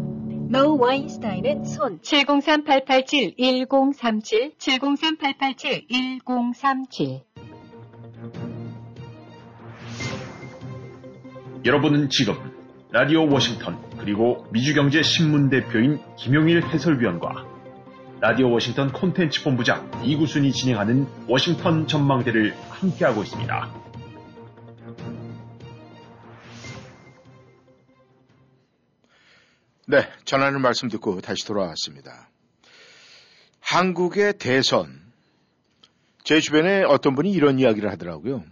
C: 노 와인스타인 앤 손 703-887-1037 703-887-1037
G: 여러분은 지금 라디오 워싱턴 그리고 미주경제 신문 대표인 김용일 해설위원과 라디오 워싱턴 콘텐츠 본부장 이구순이 진행하는 워싱턴 전망대를 함께하고 있습니다.
A: 네, 전하는 말씀 듣고 다시 돌아왔습니다. 한국의 대선. 제 주변에 어떤 분이 이런 이야기를 하더라고요.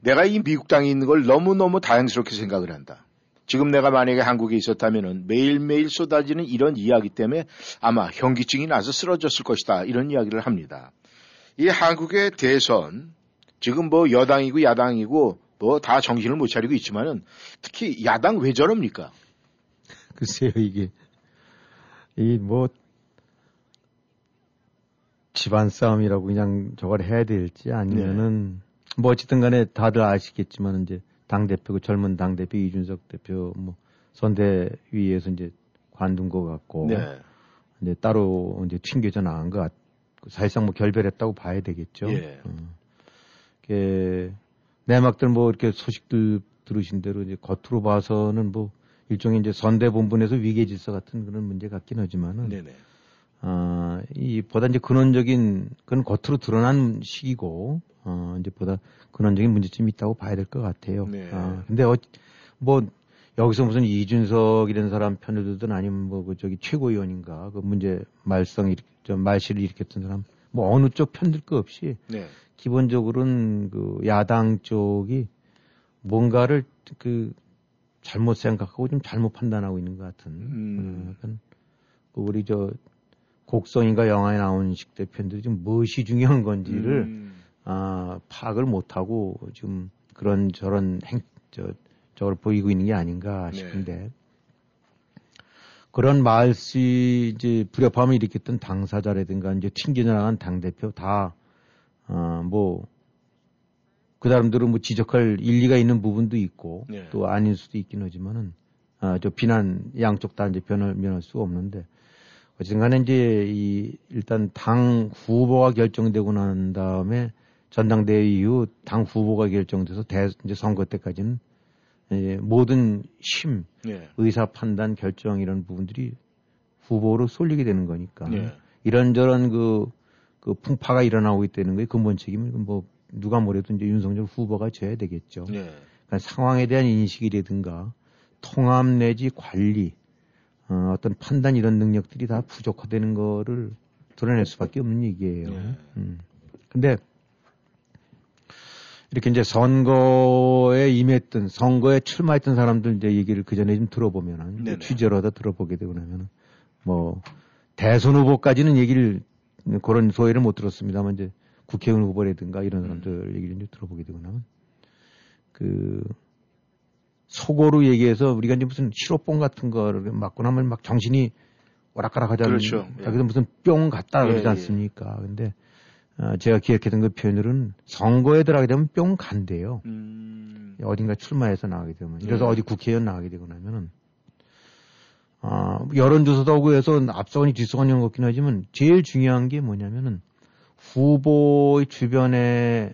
A: 내가 이 미국 땅에 있는 걸 너무너무 다양스럽게 생각을 한다. 지금 내가 만약에 한국에 있었다면 매일매일 쏟아지는 이런 이야기 때문에 아마 현기증이 나서 쓰러졌을 것이다. 이런 이야기를 합니다. 이 한국의 대선, 지금 뭐 여당이고 야당이고 뭐 다 정신을 못 차리고 있지만은 특히 야당 왜 저럽니까?
B: 글쎄요, 이게, 이 뭐, 집안 싸움이라고 그냥 저걸 해야 될지 아니면은, 네. 뭐 어쨌든 간에 다들 아시겠지만 이제 당 대표고 젊은 당 대표 이준석 대표 뭐 선대위에서 이제 관둔 것 같고
A: 네.
B: 이제 따로 이제 튕겨져 나간 것 같. 사실상 뭐 결별했다고 봐야 되겠죠.
A: 예.
B: 어. 이게 내막들 뭐 이렇게 소식들 들으신 대로 이제 겉으로 봐서는 뭐 일종의 이제 선대본분에서 위계 질서 같은 그런 문제 같긴 하지만은
A: 네네.
B: 아, 이 보다 이제 근원적인 그건 겉으로 드러난 시기고 어, 이제 보다 근원적인 문제점이 있다고 봐야 될 것 같아요.
A: 네.
B: 아, 근데 어, 뭐 여기서 무슨 이준석이라는 사람 편을 들든 아니면 뭐 그 저기 최고위원인가 그 문제 말썽 일, 저 말실을 일으켰던 사람 뭐 어느 쪽 편들 거 없이
A: 네.
B: 기본적으로는 그 야당 쪽이 뭔가를 그 잘못 생각하고 좀 잘못 판단하고 있는 것 같은
A: 음.
B: 어, 약간 그 우리 저 곡성인가 영화에 나온 식대 편들이 지금 무엇이 중요한 건지를
A: 음.
B: 아, 파악을 못하고 지금 그런 저런 행, 저, 저걸 보이고 있는 게 아닌가
A: 네.
B: 싶은데 그런 말씨 이제 불협화음을 일으켰던 당사자라든가 이제 튕겨나간 당 대표 다, 어, 뭐, 그 사람들은 뭐 지적할 일리가 있는 부분도 있고
A: 네.
B: 또 아닐 수도 있긴 하지만은 아, 저 비난 양쪽 다 이제 변을 면할 수가 없는데 어쨌든 간에 이제 이 일단 당 후보가 결정되고 난 다음에 전당대회 이후 당 후보가 결정돼서 대 이제 선거 때까지는 예, 모든 힘,
A: 네.
B: 의사 판단, 결정 이런 부분들이 후보로 쏠리게 되는 거니까
A: 네.
B: 이런저런 그, 그 풍파가 일어나고 있다는 거에 근본 책임은 뭐 누가 뭐래도 이제 윤석열 후보가 져야 되겠죠.
A: 네.
B: 그러니까 상황에 대한 인식이라든가 통합 내지 관리, 어, 어떤 판단 이런 능력들이 다 부족하다는 거를 드러낼 수밖에 없는 얘기예요.
A: 네.
B: 음. 근데 이렇게 이제 선거에 임했던 선거에 출마했던 사람들 이제 얘기를 그 전에 좀 들어보면은
A: 네네.
B: 취재를 하다 들어보게 되고 나면은 뭐 대선 후보까지는 얘기를 그런 소외를 못 들었습니다만 이제 국회의원 후보라든가 이런 사람들 얘기를 이제 들어보게 되고 나면 그 속어로 얘기해서 우리가 이제 무슨 시로뽕 같은 거를 맞고 나면 막 정신이 오락가락하지 않는
A: 그렇죠. 예.
B: 자기도 무슨 뿅 갔다
A: 예,
B: 그러지
A: 예.
B: 않습니까? 근데 어, 제가 기억했던 그 표현으로는 선거에 들어가게 되면 뿅 간대요.
A: 음.
B: 어딘가 출마해서 나가게 되면. 그래서
A: 네.
B: 어디 국회의원 나가게 되고 나면은, 아, 여론조사도 하고 해서 앞서거니 뒤서거니 같긴 하지만 제일 중요한 게 뭐냐면은 후보의 주변에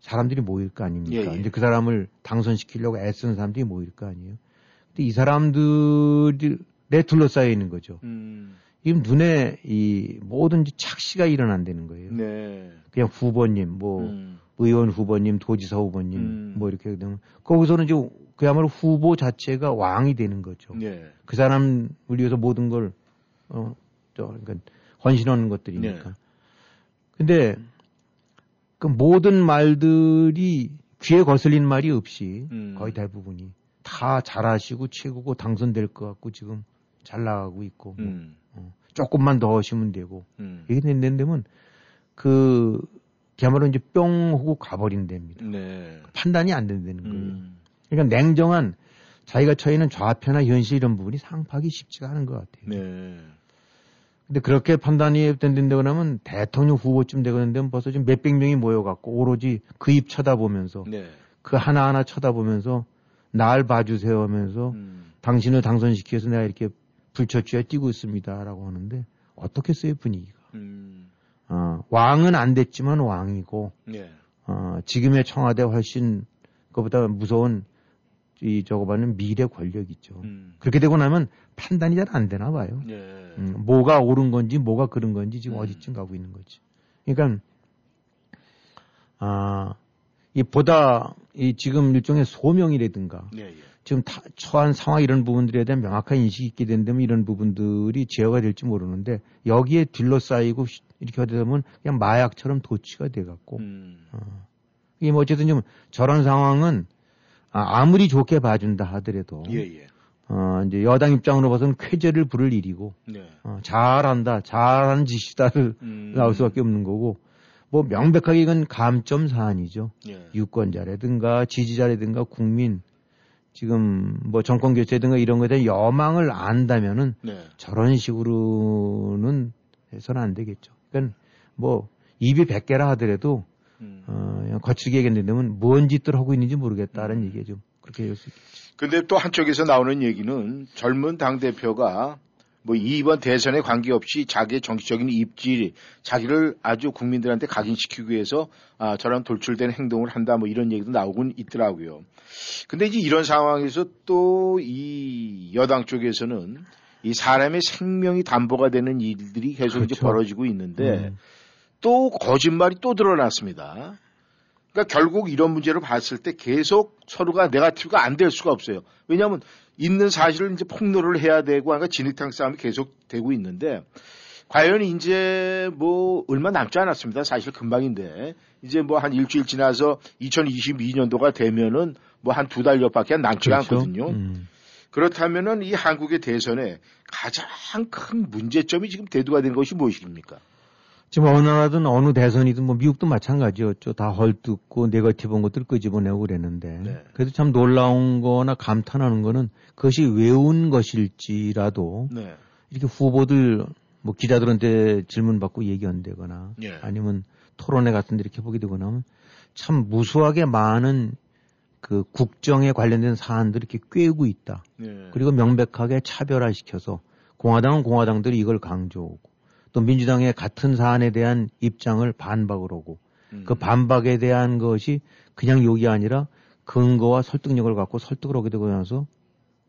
B: 사람들이 모일 거 아닙니까?
A: 예, 예.
B: 이제 그 사람을 당선시키려고 애쓰는 사람들이 모일 거 아니에요? 근데 이 사람들에 둘러싸여 있는 거죠.
A: 음.
B: 지금 눈에 이 뭐든지 착시가 일어난다는 거예요.
A: 네.
B: 그냥 후보님, 뭐,
A: 음.
B: 의원 후보님, 도지사 후보님,
A: 음.
B: 뭐 이렇게 되면 거기서는 이제 그야말로 후보 자체가 왕이 되는 거죠.
A: 네.
B: 그 사람을 위해서 모든 걸 어, 저 그러니까 헌신하는 것들이니까.
A: 네.
B: 근데 그 모든 말들이 귀에 거슬린 말이 없이
A: 음.
B: 거의 대부분이 다 잘하시고 최고고 당선될 것 같고 지금 잘 나가고 있고 뭐
A: 음.
B: 조금만 더 하시면 되고
A: 음.
B: 이게 된다면 그 그야말로 이제 뿅 하고 가버린답니다.
A: 네.
B: 판단이 안 된다는 거예요.
A: 음.
B: 그러니까 냉정한 자기가 처해 있는 좌표나 현실 이런 부분이 상파하기 쉽지가 않은 것 같아요.
A: 네.
B: 근데 그렇게 판단이 된다고 하면 대통령 후보쯤 되고 되면 벌써 지금 몇백 명이 모여갖고 오로지 그 입 쳐다보면서
A: 네.
B: 그 하나하나 쳐다보면서 날 봐주세요 하면서
A: 음.
B: 당신을 당선시켜서 내가 이렇게 불처쥐어 뛰고 있습니다 라고 하는데 어떻겠어요 분위기가.
A: 음.
B: 어, 왕은 안 됐지만 왕이고
A: 네.
B: 어, 지금의 청와대 훨씬 그보다 무서운 이 저거 봐는 미래 권력이죠.
A: 음.
B: 그렇게 되고 나면 판단이 잘 안 되나 봐요.
A: 네.
B: 음, 뭐가 옳은 건지 뭐가 그른 건지 지금
A: 음.
B: 어디쯤 가고 있는 거지. 그러니까 아, 이 보다 이 지금 일종의 소명이라든가
A: 네. 예.
B: 지금 타, 처한 상황 이런 부분들에 대한 명확한 인식이 있게 된다면 이런 부분들이 제어가 될지 모르는데 여기에 둘러싸이고 시- 이렇게 하다 보면 그냥 마약처럼 도취가 돼 갖고
A: 음.
B: 어. 이게 뭐 어쨌든 좀 저런 상황은 아, 아무리 좋게 봐준다 하더라도
A: 예, 예.
B: 어, 이제 여당 입장으로 봐서는 쾌재를 부를 일이고
A: 네.
B: 어, 잘한다 잘하는 짓이다를
A: 음.
B: 나올 수밖에 없는 거고 뭐 명백하게 이건 감점 사안이죠
A: 예.
B: 유권자라든가 지지자라든가 국민 지금 뭐 정권 교체든가 이런 거에 대한 여망을 안다면은
A: 네.
B: 저런 식으로는 해서는 안 되겠죠. 그러니까 뭐 입이 100개라 하더라도
A: 음.
B: 어, 그냥 거칠게 얘기했는데면 뭔 짓들 하고 있는지 모르겠다라는
A: 음.
B: 얘기에 좀 그렇게 할수 있겠죠.
A: 근데 또 한쪽에서 나오는 얘기는 젊은 당대표가 뭐 이번 대선에 관계없이 자기의 정치적인 입지, 자기를 아주 국민들한테 각인시키기 위해서 아, 저런 돌출된 행동을 한다 뭐 이런 얘기도 나오곤 있더라고요. 근데 이제 이런 상황에서 또 이 여당 쪽에서는 이 사람의 생명이 담보가 되는 일들이 계속 이제
B: 그렇죠.
A: 벌어지고 있는데
B: 음.
A: 또 거짓말이 또 드러났습니다. 그러니까 결국 이런 문제를 봤을 때 계속 서로가 네가티브가 안 될 수가 없어요. 왜냐하면 있는 사실을 이제 폭로를 해야 되고 하니까 진흙탕 싸움이 계속 되고 있는데 과연 이제 뭐 얼마 남지 않았습니다. 사실 금방인데 이제 뭐 한 일주일 지나서 2022년도가 되면은 뭐 한 두 달 옆밖에 남지가
B: 그렇죠.
A: 않거든요.
B: 음.
A: 그렇다면은 이 한국의 대선에 가장 큰 문제점이 지금 대두가 된 것이 무엇입니까?
B: 지금 어느 나라든 어느 대선이든 뭐 미국도 마찬가지였죠. 다 헐뜯고 네거티브한 것들 끄집어내고 그랬는데
A: 네.
B: 그래도 참 놀라운 거나 감탄하는 거는 그것이 외운 것일지라도
A: 네.
B: 이렇게 후보들 뭐 기자들한테 질문 받고 얘기한다거나
A: 예.
B: 아니면 토론회 같은 데 이렇게 보게 되거나 하면 참 무수하게 많은 그 국정에 관련된 사안들을 이렇게 꿰고 있다.
A: 네.
B: 그리고 명백하게 차별화시켜서 공화당은 공화당들이 이걸 강조하고 또 민주당의 같은 사안에 대한 입장을 반박을 하고
A: 음.
B: 그 반박에 대한 것이 그냥 욕이 아니라 근거와 설득력을 갖고 설득을 하게 되고 나서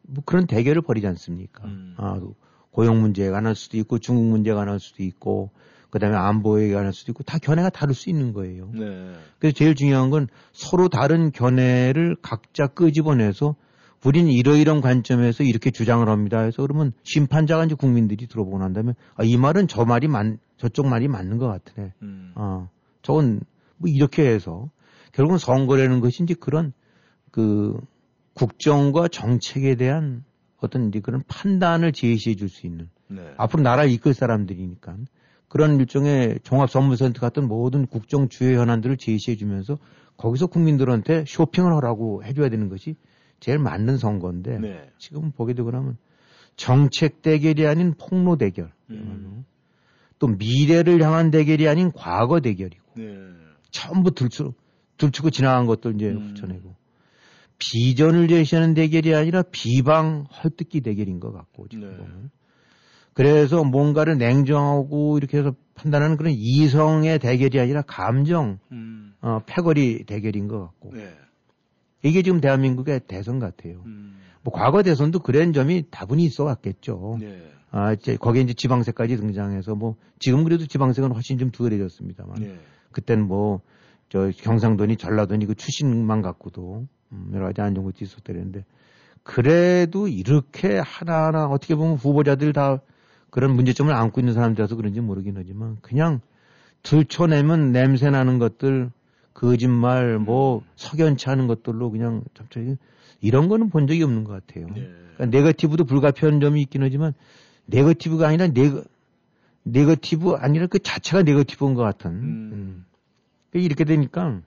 B: 뭐 그런 대결을 벌이지 않습니까?
A: 음.
B: 아, 그 고용 문제가 관할 수도 있고 중국 문제가 관할 수도 있고 그다음에 안보에 관할 수도 있고 다 견해가 다를 수 있는 거예요.
A: 네.
B: 그래서 제일 중요한 건 서로 다른 견해를 각자 끄집어내서 우리는 이러이런 관점에서 이렇게 주장을 합니다 해서 그러면 심판자가 이제 국민들이 들어보고 난 다음에 아, 이 말은 저 말이 맞, 저쪽 말이 맞는 것 같으네.
A: 음.
B: 아, 저건 뭐 이렇게 해서 결국은 선거라는 것이 이제 그런 그 국정과 정책에 대한 어떤 이제 그런 판단을 제시해 줄 수 있는
A: 네.
B: 앞으로 나라를 이끌 사람들이니까 그런 일종의 종합 선물센터 같은 모든 국정 주요 현안들을 제시해 주면서 거기서 국민들한테 쇼핑을 하라고 해줘야 되는 것이 제일 맞는 선거인데
A: 네.
B: 지금 보게 되고 나면 정책 대결이 아닌 폭로 대결
A: 음.
B: 또 미래를 향한 대결이 아닌 과거 대결이고
A: 네.
B: 전부 들추, 들추고 지나간 것들 이제
A: 음.
B: 붙여내고 비전을 제시하는 대결이 아니라 비방 헐뜯기 대결인 것 같고 지금
A: 네.
B: 보면 그래서 뭔가를 냉정하고 이렇게 해서 판단하는 그런 이성의 대결이 아니라 감정
A: 음.
B: 어, 패거리 대결인 것 같고
A: 네.
B: 이게 지금 대한민국의 대선 같아요.
A: 음.
B: 뭐 과거 대선도 그런 점이 다분히 있어 왔겠죠.
A: 네.
B: 아, 이제 거기에 이제 지방세까지 등장해서 뭐 지금 그래도 지방세는 훨씬 좀 덜해졌습니다만
A: 네.
B: 그때는 뭐 저 경상도니 전라도니 그 출신만 갖고도 음, 여러 가지 안 좋은 것도 있었다는데 그래도 이렇게 하나하나 어떻게 보면 후보자들 다 그런 문제점을 안고 있는 사람들이라서 그런지 모르긴 하지만 그냥 들춰내면 냄새 나는 것들 거짓말 뭐 석연치 않은 것들로 그냥 잠깐 이런 거는 본 적이 없는 것 같아요.
A: 네.
B: 그러니까 네거티브도 불가피한 점이 있긴 하지만 네거티브가 아니라 네거 네거티브 아니라 그 자체가 네거티브인 것 같은.
A: 음.
B: 음. 그러니까 이렇게 되니까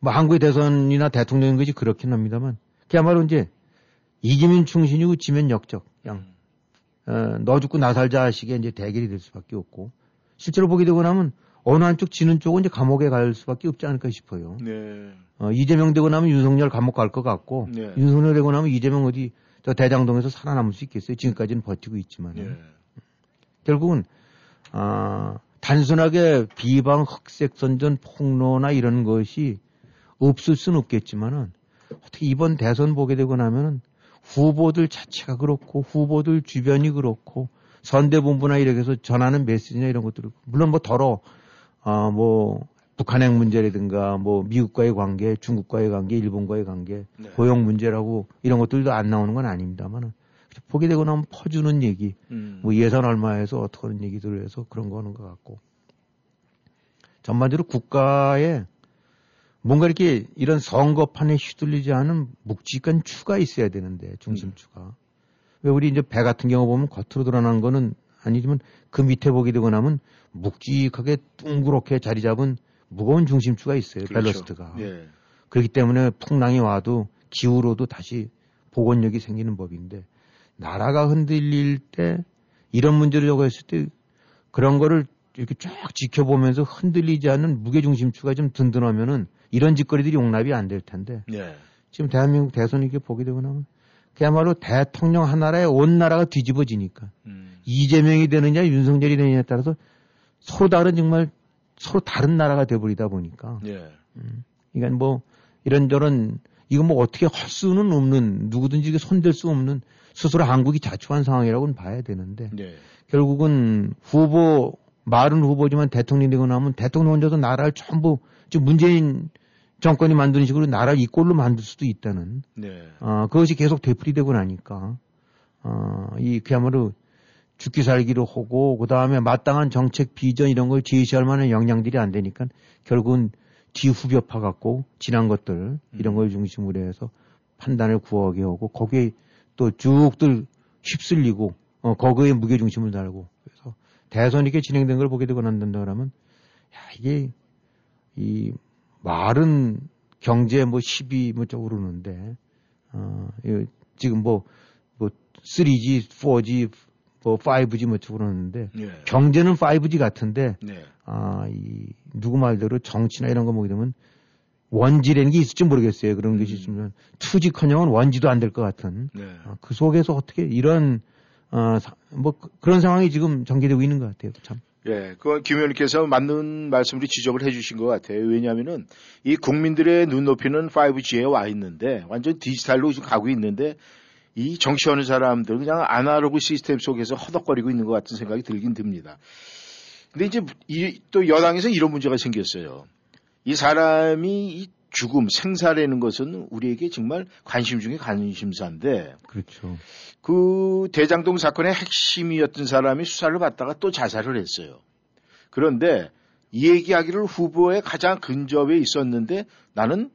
B: 뭐 한국의 대선이나 대통령인 것이 그렇긴 합니다만 그야말로 이제 이기면 충신이고 지면 역적. 양. 어, 너 죽고 나 살자 식의 이제 대결이 될 수밖에 없고 실제로 보게 되고 나면 어느 한쪽 지는 쪽은 이제 감옥에 갈 수밖에 없지 않을까 싶어요.
A: 네.
B: 어, 이재명 되고 나면 윤석열 감옥 갈 것 같고
A: 네.
B: 윤석열 되고 나면 이재명 어디 저 대장동에서 살아남을 수 있겠어요. 지금까지는 버티고 있지만
A: 네.
B: 결국은 아, 단순하게 비방 흑색 선전 폭로나 이런 것이 없을 수는 없겠지만은 어떻게 이번 대선 보게 되고 나면은 후보들 자체가 그렇고 후보들 주변이 그렇고 선대본부나 이렇게 해서 전하는 메시지나 이런 것들 물론 뭐 더러 아 뭐 북한 핵 문제라든가 뭐 미국과의 관계, 중국과의 관계, 일본과의 관계,
A: 네.
B: 고용 문제라고 이런 것들도 안 나오는 건 아닙니다만은 보게 되고 나면 퍼주는 얘기,
A: 음.
B: 뭐 예산 얼마에서 어떻게 하는 얘기들을 해서 그런 거 하는 것 같고 전반적으로 국가에 뭔가 이렇게 이런 선거판에 휘둘리지 않은 묵직한 추가 있어야 되는데 중심추가 왜 우리 이제 배 같은 경우 보면 겉으로 드러난 거는 아니지만 그 밑에 보게 되고 나면 묵직하게 둥그렇게 자리 잡은 무거운 중심추가 있어요
A: 그렇죠.
B: 밸러스트가
A: 예.
B: 그렇기 때문에 풍랑이 와도 기후로도 다시 복원력이 생기는 법인데 나라가 흔들릴 때 이런 문제를 저거 했을 때 그런 거를 이렇게 쫙 지켜보면서 흔들리지 않는 무게중심추가 좀 든든하면은 이런 짓거리들이 용납이 안 될 텐데
A: 예.
B: 지금 대한민국 대선 이렇게 보게 되고 나면 그야말로 대통령 하나라에 온 나라가 뒤집어지니까
A: 음.
B: 이재명이 되느냐 윤석열이 되느냐에 따라서 서로 다른 정말 서로 다른 나라가 돼버리다 보니까
A: 예.
B: 그러니까 뭐 이런저런 이거 뭐 어떻게 할 수는 없는 누구든지 손댈 수 없는 스스로 한국이 자초한 상황이라고는 봐야 되는데
A: 예.
B: 결국은 후보 말은 후보지만 대통령이 되고 나면 대통령 혼자서 나라를 전부 지금 문재인 정권이 만드는 식으로 나라를 이 꼴로 만들 수도 있다는
A: 네.
B: 어, 그것이 계속 되풀이되고 나니까 어, 이 그야말로 죽기 살기로 하고 그 다음에 마땅한 정책 비전 이런 걸 제시할 만한 역량들이 안 되니까 결국은 뒤후벼파 갖고 지난 것들 이런 걸 중심으로 해서 판단을 구하게 하고 거기에 또 쭉들 휩쓸리고 어, 거기에 무게 중심을 달고 그래서 대선 이렇게 진행된 걸 보게 되고 난다 그러면 야 이게 이 말은 경제 뭐 10이 뭐 쪽으로 오르는데 어, 이 지금 뭐, 뭐, 3G, 4G, 뭐, 5G 뭐 쪽으로 오르는데
A: 예.
B: 경제는 5G 같은데
A: 네.
B: 아, 이, 누구 말대로 정치나 이런 거 보게 되면 원지라는 게 있을지 모르겠어요. 그런 것이 있으면 투지 커녕은 원지도 안 될 것 같은.
A: 네.
B: 어, 그 속에서 어떻게 이런, 어, 사- 뭐, 그- 그런 상황이 지금 전개되고 있는 것 같아요. 참.
A: 예, 그건 김 의원님께서 맞는 말씀으로 지적을 해주신 것 같아요. 왜냐하면은 이 국민들의 눈높이는 5G에 와 있는데 완전 디지털로 지금 가고 있는데 이 정치하는 사람들은 그냥 아날로그 시스템 속에서 허덕거리고 있는 것 같은 생각이 들긴 듭니다. 근데 이제 이, 또 여당에서 이런 문제가 생겼어요. 이 사람이 이 죽음, 생사라는 것은 우리에게 정말 관심 중에 관심사인데
B: 그렇죠.
A: 그 대장동 사건의 핵심이었던 사람이 수사를 받다가 또 자살을 했어요. 그런데 이 얘기하기를 후보에 가장 근접에 있었는데 나는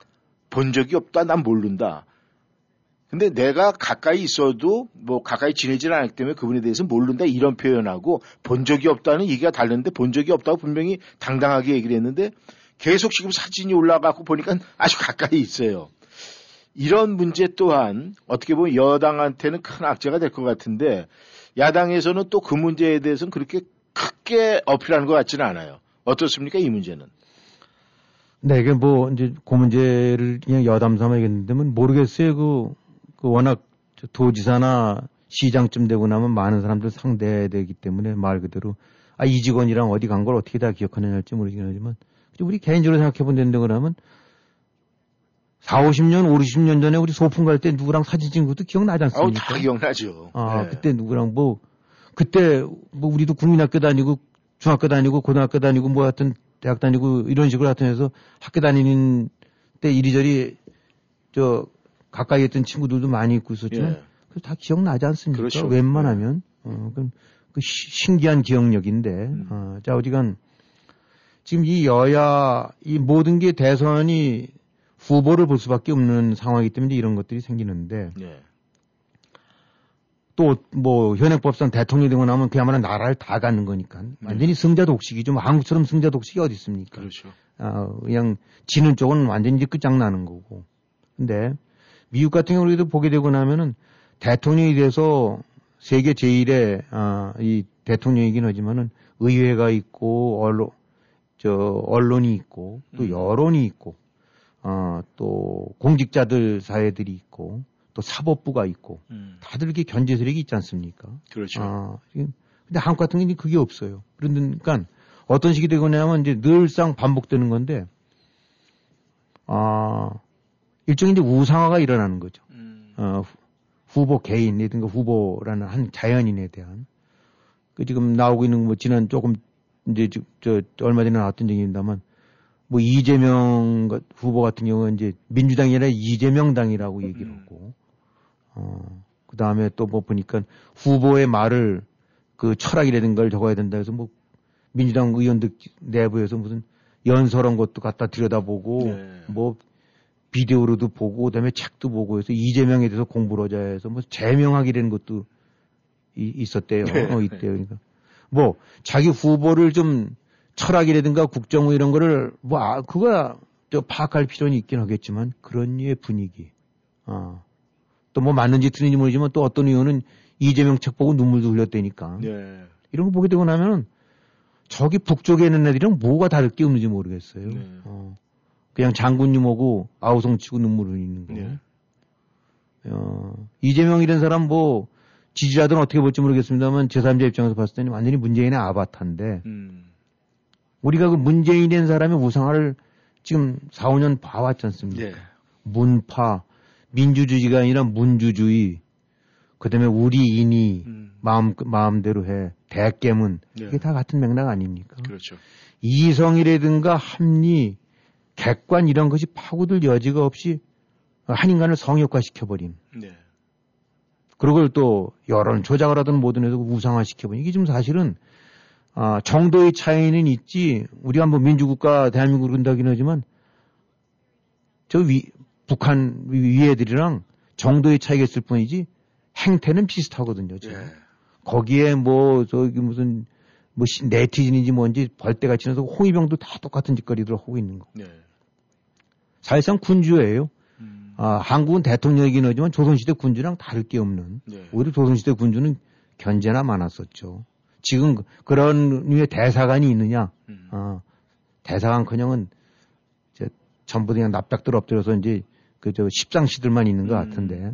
A: 본 적이 없다, 난 모른다. 근데 내가 가까이 있어도 뭐 가까이 지내질 않기 때문에 그분에 대해서 모른다 이런 표현하고 본 적이 없다는 얘기가 다른데 본 적이 없다고 분명히 당당하게 얘기를 했는데 계속 지금 사진이 올라가고 보니까 아주 가까이 있어요. 이런 문제 또한 어떻게 보면 여당한테는 큰 악재가 될 것 같은데 야당에서는 또 그 문제에 대해서는 그렇게 크게 어필하는 것 같지는 않아요. 어떻습니까 이 문제는?
B: 네, 이게 뭐, 이제, 그 문제를 그냥 여담 삼아 얘기했는데, 뭐 모르겠어요. 그, 그 워낙 저 도지사나 시장쯤 되고 나면 많은 사람들 상대되기 때문에 말 그대로, 아, 이 직원이랑 어디 간 걸 어떻게 다 기억하느냐 할지 모르긴 하지만, 우리 개인적으로 생각해 본다는데 그러면, 4, 50년, 5, 60년 전에 우리 소풍 갈 때 누구랑 사진 찍은 것도 기억나지 않습니까?
A: 다 기억나죠.
B: 아,
A: 네.
B: 그때 누구랑 뭐, 그때 뭐 우리도 국민학교 다니고, 중학교 다니고, 고등학교 다니고, 뭐 하여튼 대학 다니고 이런 식으로 하여튼 해서 학교 다니는 때 이리저리 저 가까이 있던 친구들도 많이 있고 있었지만,
A: 예.
B: 그다 기억나지 않습니까?
A: 그렇죠.
B: 웬만하면. 어, 그건 그 시- 신기한 기억력인데,
A: 음.
B: 어, 자, 어디간 지금 이 여야, 이 모든 게 대선이 후보를 볼 수밖에 없는 상황이기 때문에 이런 것들이 생기는데,
A: 네.
B: 또뭐 현행법상 대통령이 되고 나면 그야말로 나라를 다 갖는 거니까 완전히 승자 독식이죠. 뭐 한국처럼 승자 독식이 어디 있습니까?
A: 그렇죠.
B: 아, 그냥 지는 쪽은 완전히 이제 끝장나는 거고. 근데 미국 같은 경우에도 보게 되고 나면은 대통령이 돼서 세계 제일의 아, 이 대통령이긴 하지만은 의회가 있고 언론 저 언론이 있고 또 여론이 있고 어, 또 공직자들 사회들이 있고 또 사법부가 있고
A: 음,
B: 다들 이렇게 견제 세력이 있지 않습니까?
A: 그렇죠.
B: 아, 지금 근데 한국 같은 경우는 그게 없어요. 그러니까 어떤 식이 되거냐면 이제 늘상 반복되는 건데 아 일종의 이제 우상화가 일어나는 거죠.
A: 음,
B: 어, 후- 후보 개인이든가 후보라는 한 자연인에 대한 그 지금 나오고 있는 뭐 지난 조금 이제 저, 저 얼마 전에 나왔던 적입니다만 뭐 이재명 가- 후보 같은 경우는 이제 민주당이 아니라 이재명 당이라고 얘기를
A: 음.
B: 하고 어, 그 다음에 또 뭐 보니까 후보의 말을 그 철학이라든 걸 적어야 된다 해서 뭐 민주당 의원들 내부에서 무슨 연설한 것도 갖다 들여다보고
A: 네.
B: 뭐 비디오로도 보고 그다음에 책도 보고 해서 이재명에 대해서 공부를 하자 해서 뭐 제명하기라는 것도 이- 있었대요.
A: 네.
B: 어, 있대요. 그러니까 뭐 자기 후보를 좀 철학이라든가 국정원 이런 거를 뭐 아, 그거야 저 파악할 필요는 있긴 하겠지만 그런 류의 분위기. 아. 또뭐 맞는지 틀린지 모르지만 또 어떤 의원은 이재명 책 보고 눈물도 흘렸다니까.
A: 네.
B: 이런 거 보게 되고 나면은 저기 북쪽에 있는 애들이랑 뭐가 다를 게 없는지 모르겠어요.
A: 네.
B: 어, 그냥 장군님 오고 아우성 치고 눈물 흘리는 거.
A: 네.
B: 어, 이재명 이런 사람 뭐 지지자들은 어떻게 볼지 모르겠습니다만 제3자 입장에서 봤을 때는 완전히 문재인의 아바타인데
A: 음.
B: 우리가 그 문재인인 사람의 우상화를 지금 4, 5년 봐왔지 않습니까?
A: 예.
B: 문파, 민주주의가 아니라 문주주의, 그 다음에 우리인이
A: 음.
B: 마음, 마음대로 해, 대깨문,
A: 예.
B: 이게 다 같은 맥락 아닙니까?
A: 그렇죠.
B: 이성이라든가 합리, 객관 이런 것이 파고들 여지가 없이 한 인간을 성역화시켜버린.
A: 네.
B: 그걸 또 여론 조작을 하든 뭐든 해서 우상화시켜버린. 이게 지금 사실은 아, 정도의 차이는 있지. 우리가 뭐 민주국가 대한민국을 그런다긴 하지만 저 위, 북한 위- 위애들이랑 정도의 차이가 있을 뿐이지 행태는 비슷하거든요. 지금.
A: 예.
B: 거기에 뭐 저기 무슨 뭐 시- 네티즌인지 뭔지 벌떼같이 나서 홍위병도 다 똑같은 짓거리들 하고 있는 거.
A: 네.
B: 사실상 군주예요.
A: 음.
B: 아, 한국은 대통령이긴 하지만 조선시대 군주랑 다를 게 없는
A: 네.
B: 오히려 조선시대 군주는 견제나 많았었죠. 지금 그- 그런 류의 대사관이 있느냐?
A: 음.
B: 어, 대사관커녕은 이제 전부 그냥 납작들 엎드려서 이제 그 저 십상시들만 있는 것
A: 음.
B: 같은데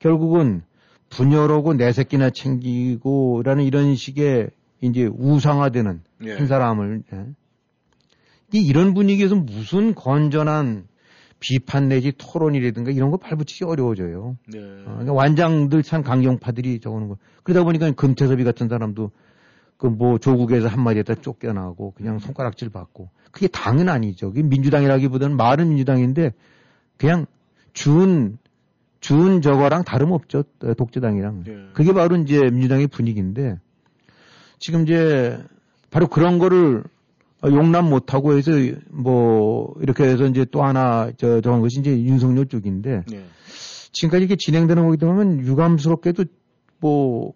B: 결국은 분열하고 내 새끼나 챙기고라는 이런 식의 이제 우상화되는
A: 예.
B: 한 사람을 예. 이 이런 분위기에서 무슨 건전한 비판 내지 토론이라든가 이런 거 발붙이기 어려워져요.
A: 네.
B: 어, 그러니까 완장들 참 강경파들이 적어놓은 거. 그러다 보니까 금태섭이 같은 사람도 그 뭐 조국에서 한마디 했다 쫓겨나고 그냥 손가락질 받고 그게 당은 아니죠. 그게 민주당이라기보다는 말은 민주당인데 그냥 준, 준 저거랑 다름없죠. 어, 독재당이랑.
A: 예.
B: 그게 바로 이제 민주당의 분위기인데 지금 이제 바로 그런 거를 용납 못하고 해서 뭐 이렇게 해서 이제 또 하나 저 저런 것이 이제 윤석열 쪽인데
A: 네.
B: 지금까지 이렇게 진행되는 거기 때문에 유감스럽게도 뭐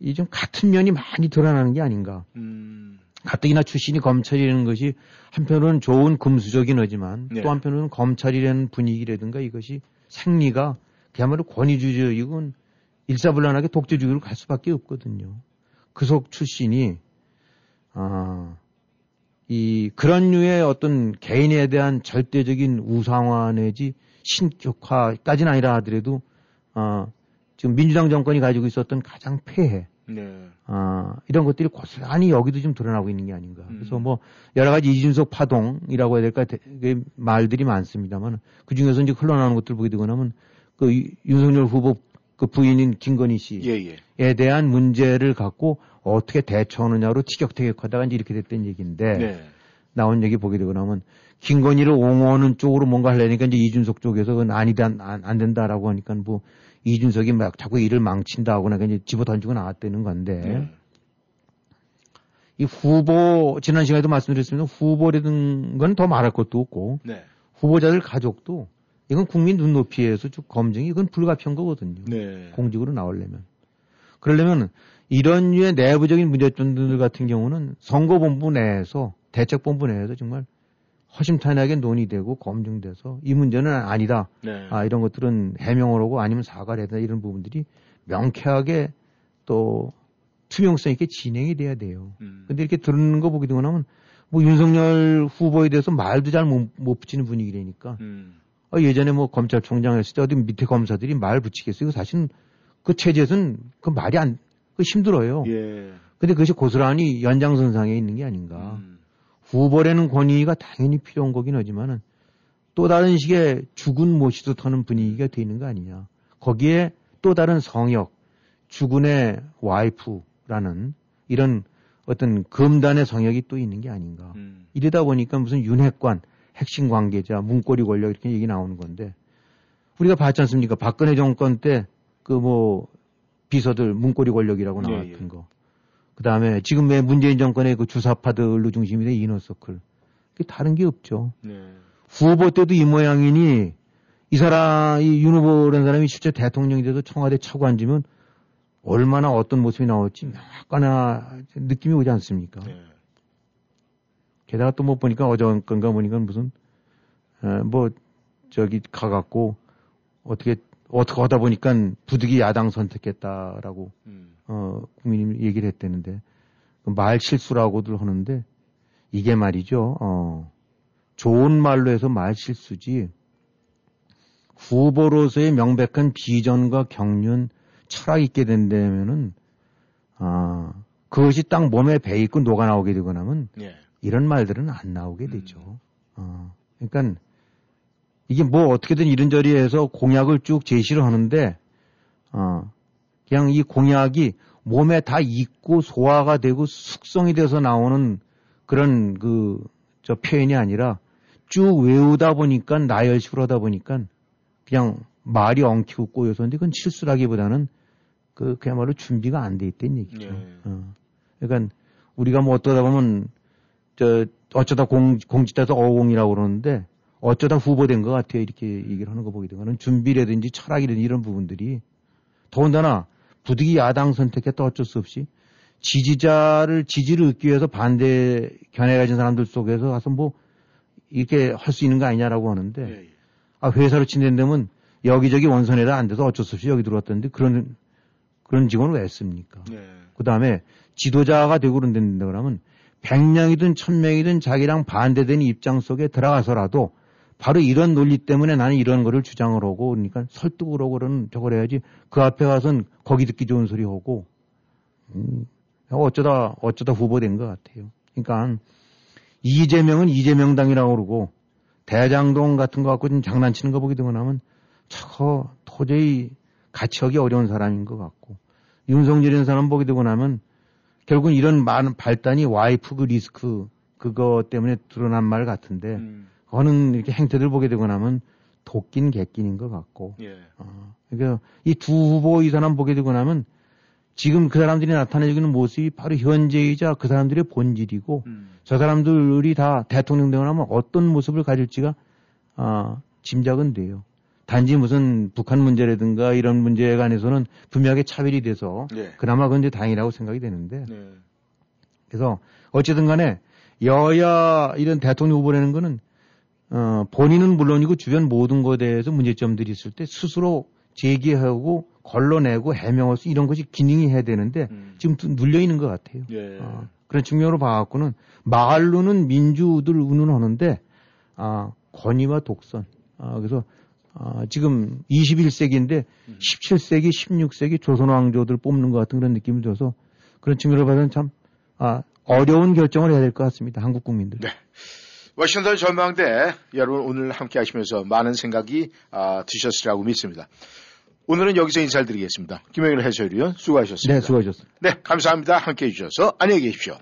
B: 이 좀 같은 면이 많이 드러나는 게 아닌가.
A: 음.
B: 가뜩이나 출신이 검찰이라는 것이 한편으로는 좋은 금수저긴 하지만
A: 네.
B: 또 한편으로는 검찰이라는 분위기라든가 이것이 생리가 그야말로 권위주의이건 일사불란하게 독재주의로 갈 수밖에 없거든요. 그 속 출신이 아, 이 그런 류의 어떤 개인에 대한 절대적인 우상화 내지 신격화까지는 아니라 하더라도 아, 지금 민주당 정권이 가지고 있었던 가장 폐해
A: 네.
B: 아, 이런 것들이 고스란히 여기도 좀 드러나고 있는 게 아닌가.
A: 음.
B: 그래서 뭐 여러 가지 이준석 파동이라고 해야 될까 되게 말들이 많습니다만 그 중에서 이제 흘러나오는 것들 보게 되고 나면 그 유- 윤석열 후보 그 부인인 김건희 씨에
A: 예, 예.
B: 대한 문제를 갖고 어떻게 대처하느냐로 티격태격하다가 이제 이렇게 됐던 얘기인데
A: 네.
B: 나온 얘기 보게 되고 나면 김건희를 옹호하는 쪽으로 뭔가 하려니까 이제 이준석 쪽에서 그건 아니다 안, 안 된다라고 하니까 뭐 이준석이 막 자꾸 일을 망친다 나니까 이제 집어 던지고 나왔다는 건데
A: 네.
B: 이 후보 지난 시간에도 말씀드렸습니다 후보라든 건 더 말할 것도 없고
A: 네.
B: 후보자들 가족도 이건 국민 눈높이에서 쭉 검증이 이건 불가피한 거거든요
A: 네.
B: 공직으로 나오려면 그러려면 이런 류의 내부적인 문제점들 같은 경우는 선거본부 내에서 대책본부 내에서 정말 허심탄회하게 논의되고 검증돼서 이 문제는 아니다.
A: 네.
B: 아, 이런 것들은 해명을 하고 아니면 사과를 해야 된다. 이런 부분들이 명쾌하게 또 투명성 있게 진행이 돼야 돼요.
A: 음.
B: 근데 이렇게 들은 거 보게 되고 나면 뭐 윤석열 후보에 대해서 말도 잘못못 붙이는 분위기라니까.
A: 음.
B: 아, 예전에 뭐 검찰총장 했을 때 어디 밑에 검사들이 말 붙이겠어요. 이거 사실은 그 체제에서는 그 말이 안, 그 힘들어요.
A: 예.
B: 근데 그것이 고스란히 연장선상에 있는 게 아닌가.
A: 음.
B: 후보라는 권위가 당연히 필요한 거긴 하지만은 또 다른 식의 죽은 못이듯 하는 분위기가 돼 있는 거 아니냐. 거기에 또 다른 성역, 죽은의 와이프라는 이런 어떤 금단의 성역이 또 있는 게 아닌가.
A: 음.
B: 이러다 보니까 무슨 윤핵관, 핵심 관계자, 문고리 권력 이렇게 얘기 나오는 건데 우리가 봤지 않습니까? 박근혜 정권 때 그 뭐 비서들 문고리 권력이라고
A: 예,
B: 나왔던
A: 예.
B: 거. 그 다음에 지금의 문재인 정권의 그 주사파들로 중심이 된 이너서클. 그게 다른 게 없죠.
A: 네.
B: 후보 때도 이 모양이니 이 사람, 이윤 후보라는 사람이 실제 대통령이 돼서 청와대 차고 앉으면 얼마나 어떤 모습이 나올지 약간나 느낌이 오지 않습니까?
A: 네.
B: 게다가 또 못 보니까 어저건가 보니까 무슨 어, 뭐 저기 가갖고 어떻게 어떻게 하다 보니까 부득이 야당 선택했다라고
A: 음.
B: 어 국민이 얘기를 했다는데 그말 실수라고들 하는데 이게 말이죠. 어, 좋은 말로 해서 말 실수지 후보로서의 명백한 비전과 경륜, 철학 있게 된다면은 아 그것이 딱 몸에 배 있고 녹아 나오게 되고 나면
A: 예.
B: 이런 말들은 안 나오게 되죠. 어, 그러니까 이게 뭐 어떻게든 이런저리 해서 공약을 쭉 제시를 하는데 어, 그냥 이 공약이 몸에 다 익고 소화가 되고 숙성이 돼서 나오는 그런 그 저 표현이 아니라 쭉 외우다 보니까 나열식으로 하다 보니까 그냥 말이 엉키고 꼬여서 근데 그건 실수라기보다는 그 그야말로 준비가 안 돼 있다는 얘기죠.
A: 예.
B: 어. 그러니까 우리가 뭐 어쩌다 보면 저 어쩌다 공 공직자에서 어공이라고 그러는데 어쩌다 후보된 것 같아요 이렇게 얘기를 하는 거 보게 되면은 준비라든지 철학이라든지 이런 부분들이 더군다나 부득이 야당 선택했다 어쩔 수 없이 지지자를 지지를 얻기 위해서 반대 견해 가진 사람들 속에서 가서 뭐 이렇게 할 수 있는 거 아니냐라고 하는데
A: 예, 예.
B: 아 회사로 친댄다면 여기저기 원선에다 안 돼서 어쩔 수 없이 여기 들어왔던데 그런 그런 직원을 왜 했습니까?
A: 예.
B: 그 다음에 지도자가 되고 그런다 그러면 100명이든 1000명이든 자기랑 반대되는 입장 속에 들어가서라도 바로 이런 논리 때문에 나는 이런 거를 주장을 하고 그러니까 설득을 하고 그러는 저걸 해야지 그 앞에 가서는 거기 듣기 좋은 소리 하고 음, 어쩌다 어쩌다 후보된 것 같아요. 그러니까 이재명은 이재명당이라고 그러고 대장동 같은 거 갖고 좀 장난치는 거 보게 되고 나면 저거 도저히 같이 하기 어려운 사람인 것 같고 윤석열이라는 사람 보게 되고 나면 결국은 이런 많은 발단이 와이프 그 리스크 그거 때문에 드러난 말 같은데
A: 음,
B: 어는 이렇게 행태들 보게 되고 나면 도끼는 개끼는 것 같고
A: 예.
B: 어, 그러니까 이 두 후보 이 사람 보게 되고 나면 지금 그 사람들이 나타내주는 모습이 바로 현재이자 그 사람들의 본질이고
A: 음,
B: 저 사람들이 다 대통령 되고 나면 어떤 모습을 가질지가 아, 짐작은 돼요. 단지 무슨 북한 문제라든가 이런 문제에 관해서는 분명하게 차별이 돼서
A: 예.
B: 그나마 그건 이제 다행이라고 생각이 되는데
A: 예.
B: 그래서 어쨌든 간에 여야 이런 대통령 후보라는 거는 어, 본인은 물론이고 주변 모든 것에 대해서 문제점들이 있을 때 스스로 제기하고 걸러내고 해명할 수 이런 것이 기능이 해야 되는데
A: 음,
B: 지금 또 눌려 있는 것 같아요.
A: 예.
B: 어, 그런 측면으로 봐갖고는 말로는 민주들 운운하는데 아, 권위와 독선. 아, 그래서 아, 지금 21세기인데
A: 음.
B: 17세기, 16세기 조선 왕조들 뽑는 것 같은 그런 느낌이 들어서 그런 측면으로 봐서는 참 아, 어려운 결정을 해야 될 것 같습니다. 한국 국민들.
A: 네. 워싱턴 전망대 여러분 오늘 함께 하시면서 많은 생각이 아, 드셨으리라고 믿습니다. 오늘은 여기서 인사를 드리겠습니다. 김영일 해설위원 수고하셨습니다.
B: 네, 수고하셨습니다.
A: 네, 감사합니다. 함께 해주셔서 안녕히 계십시오.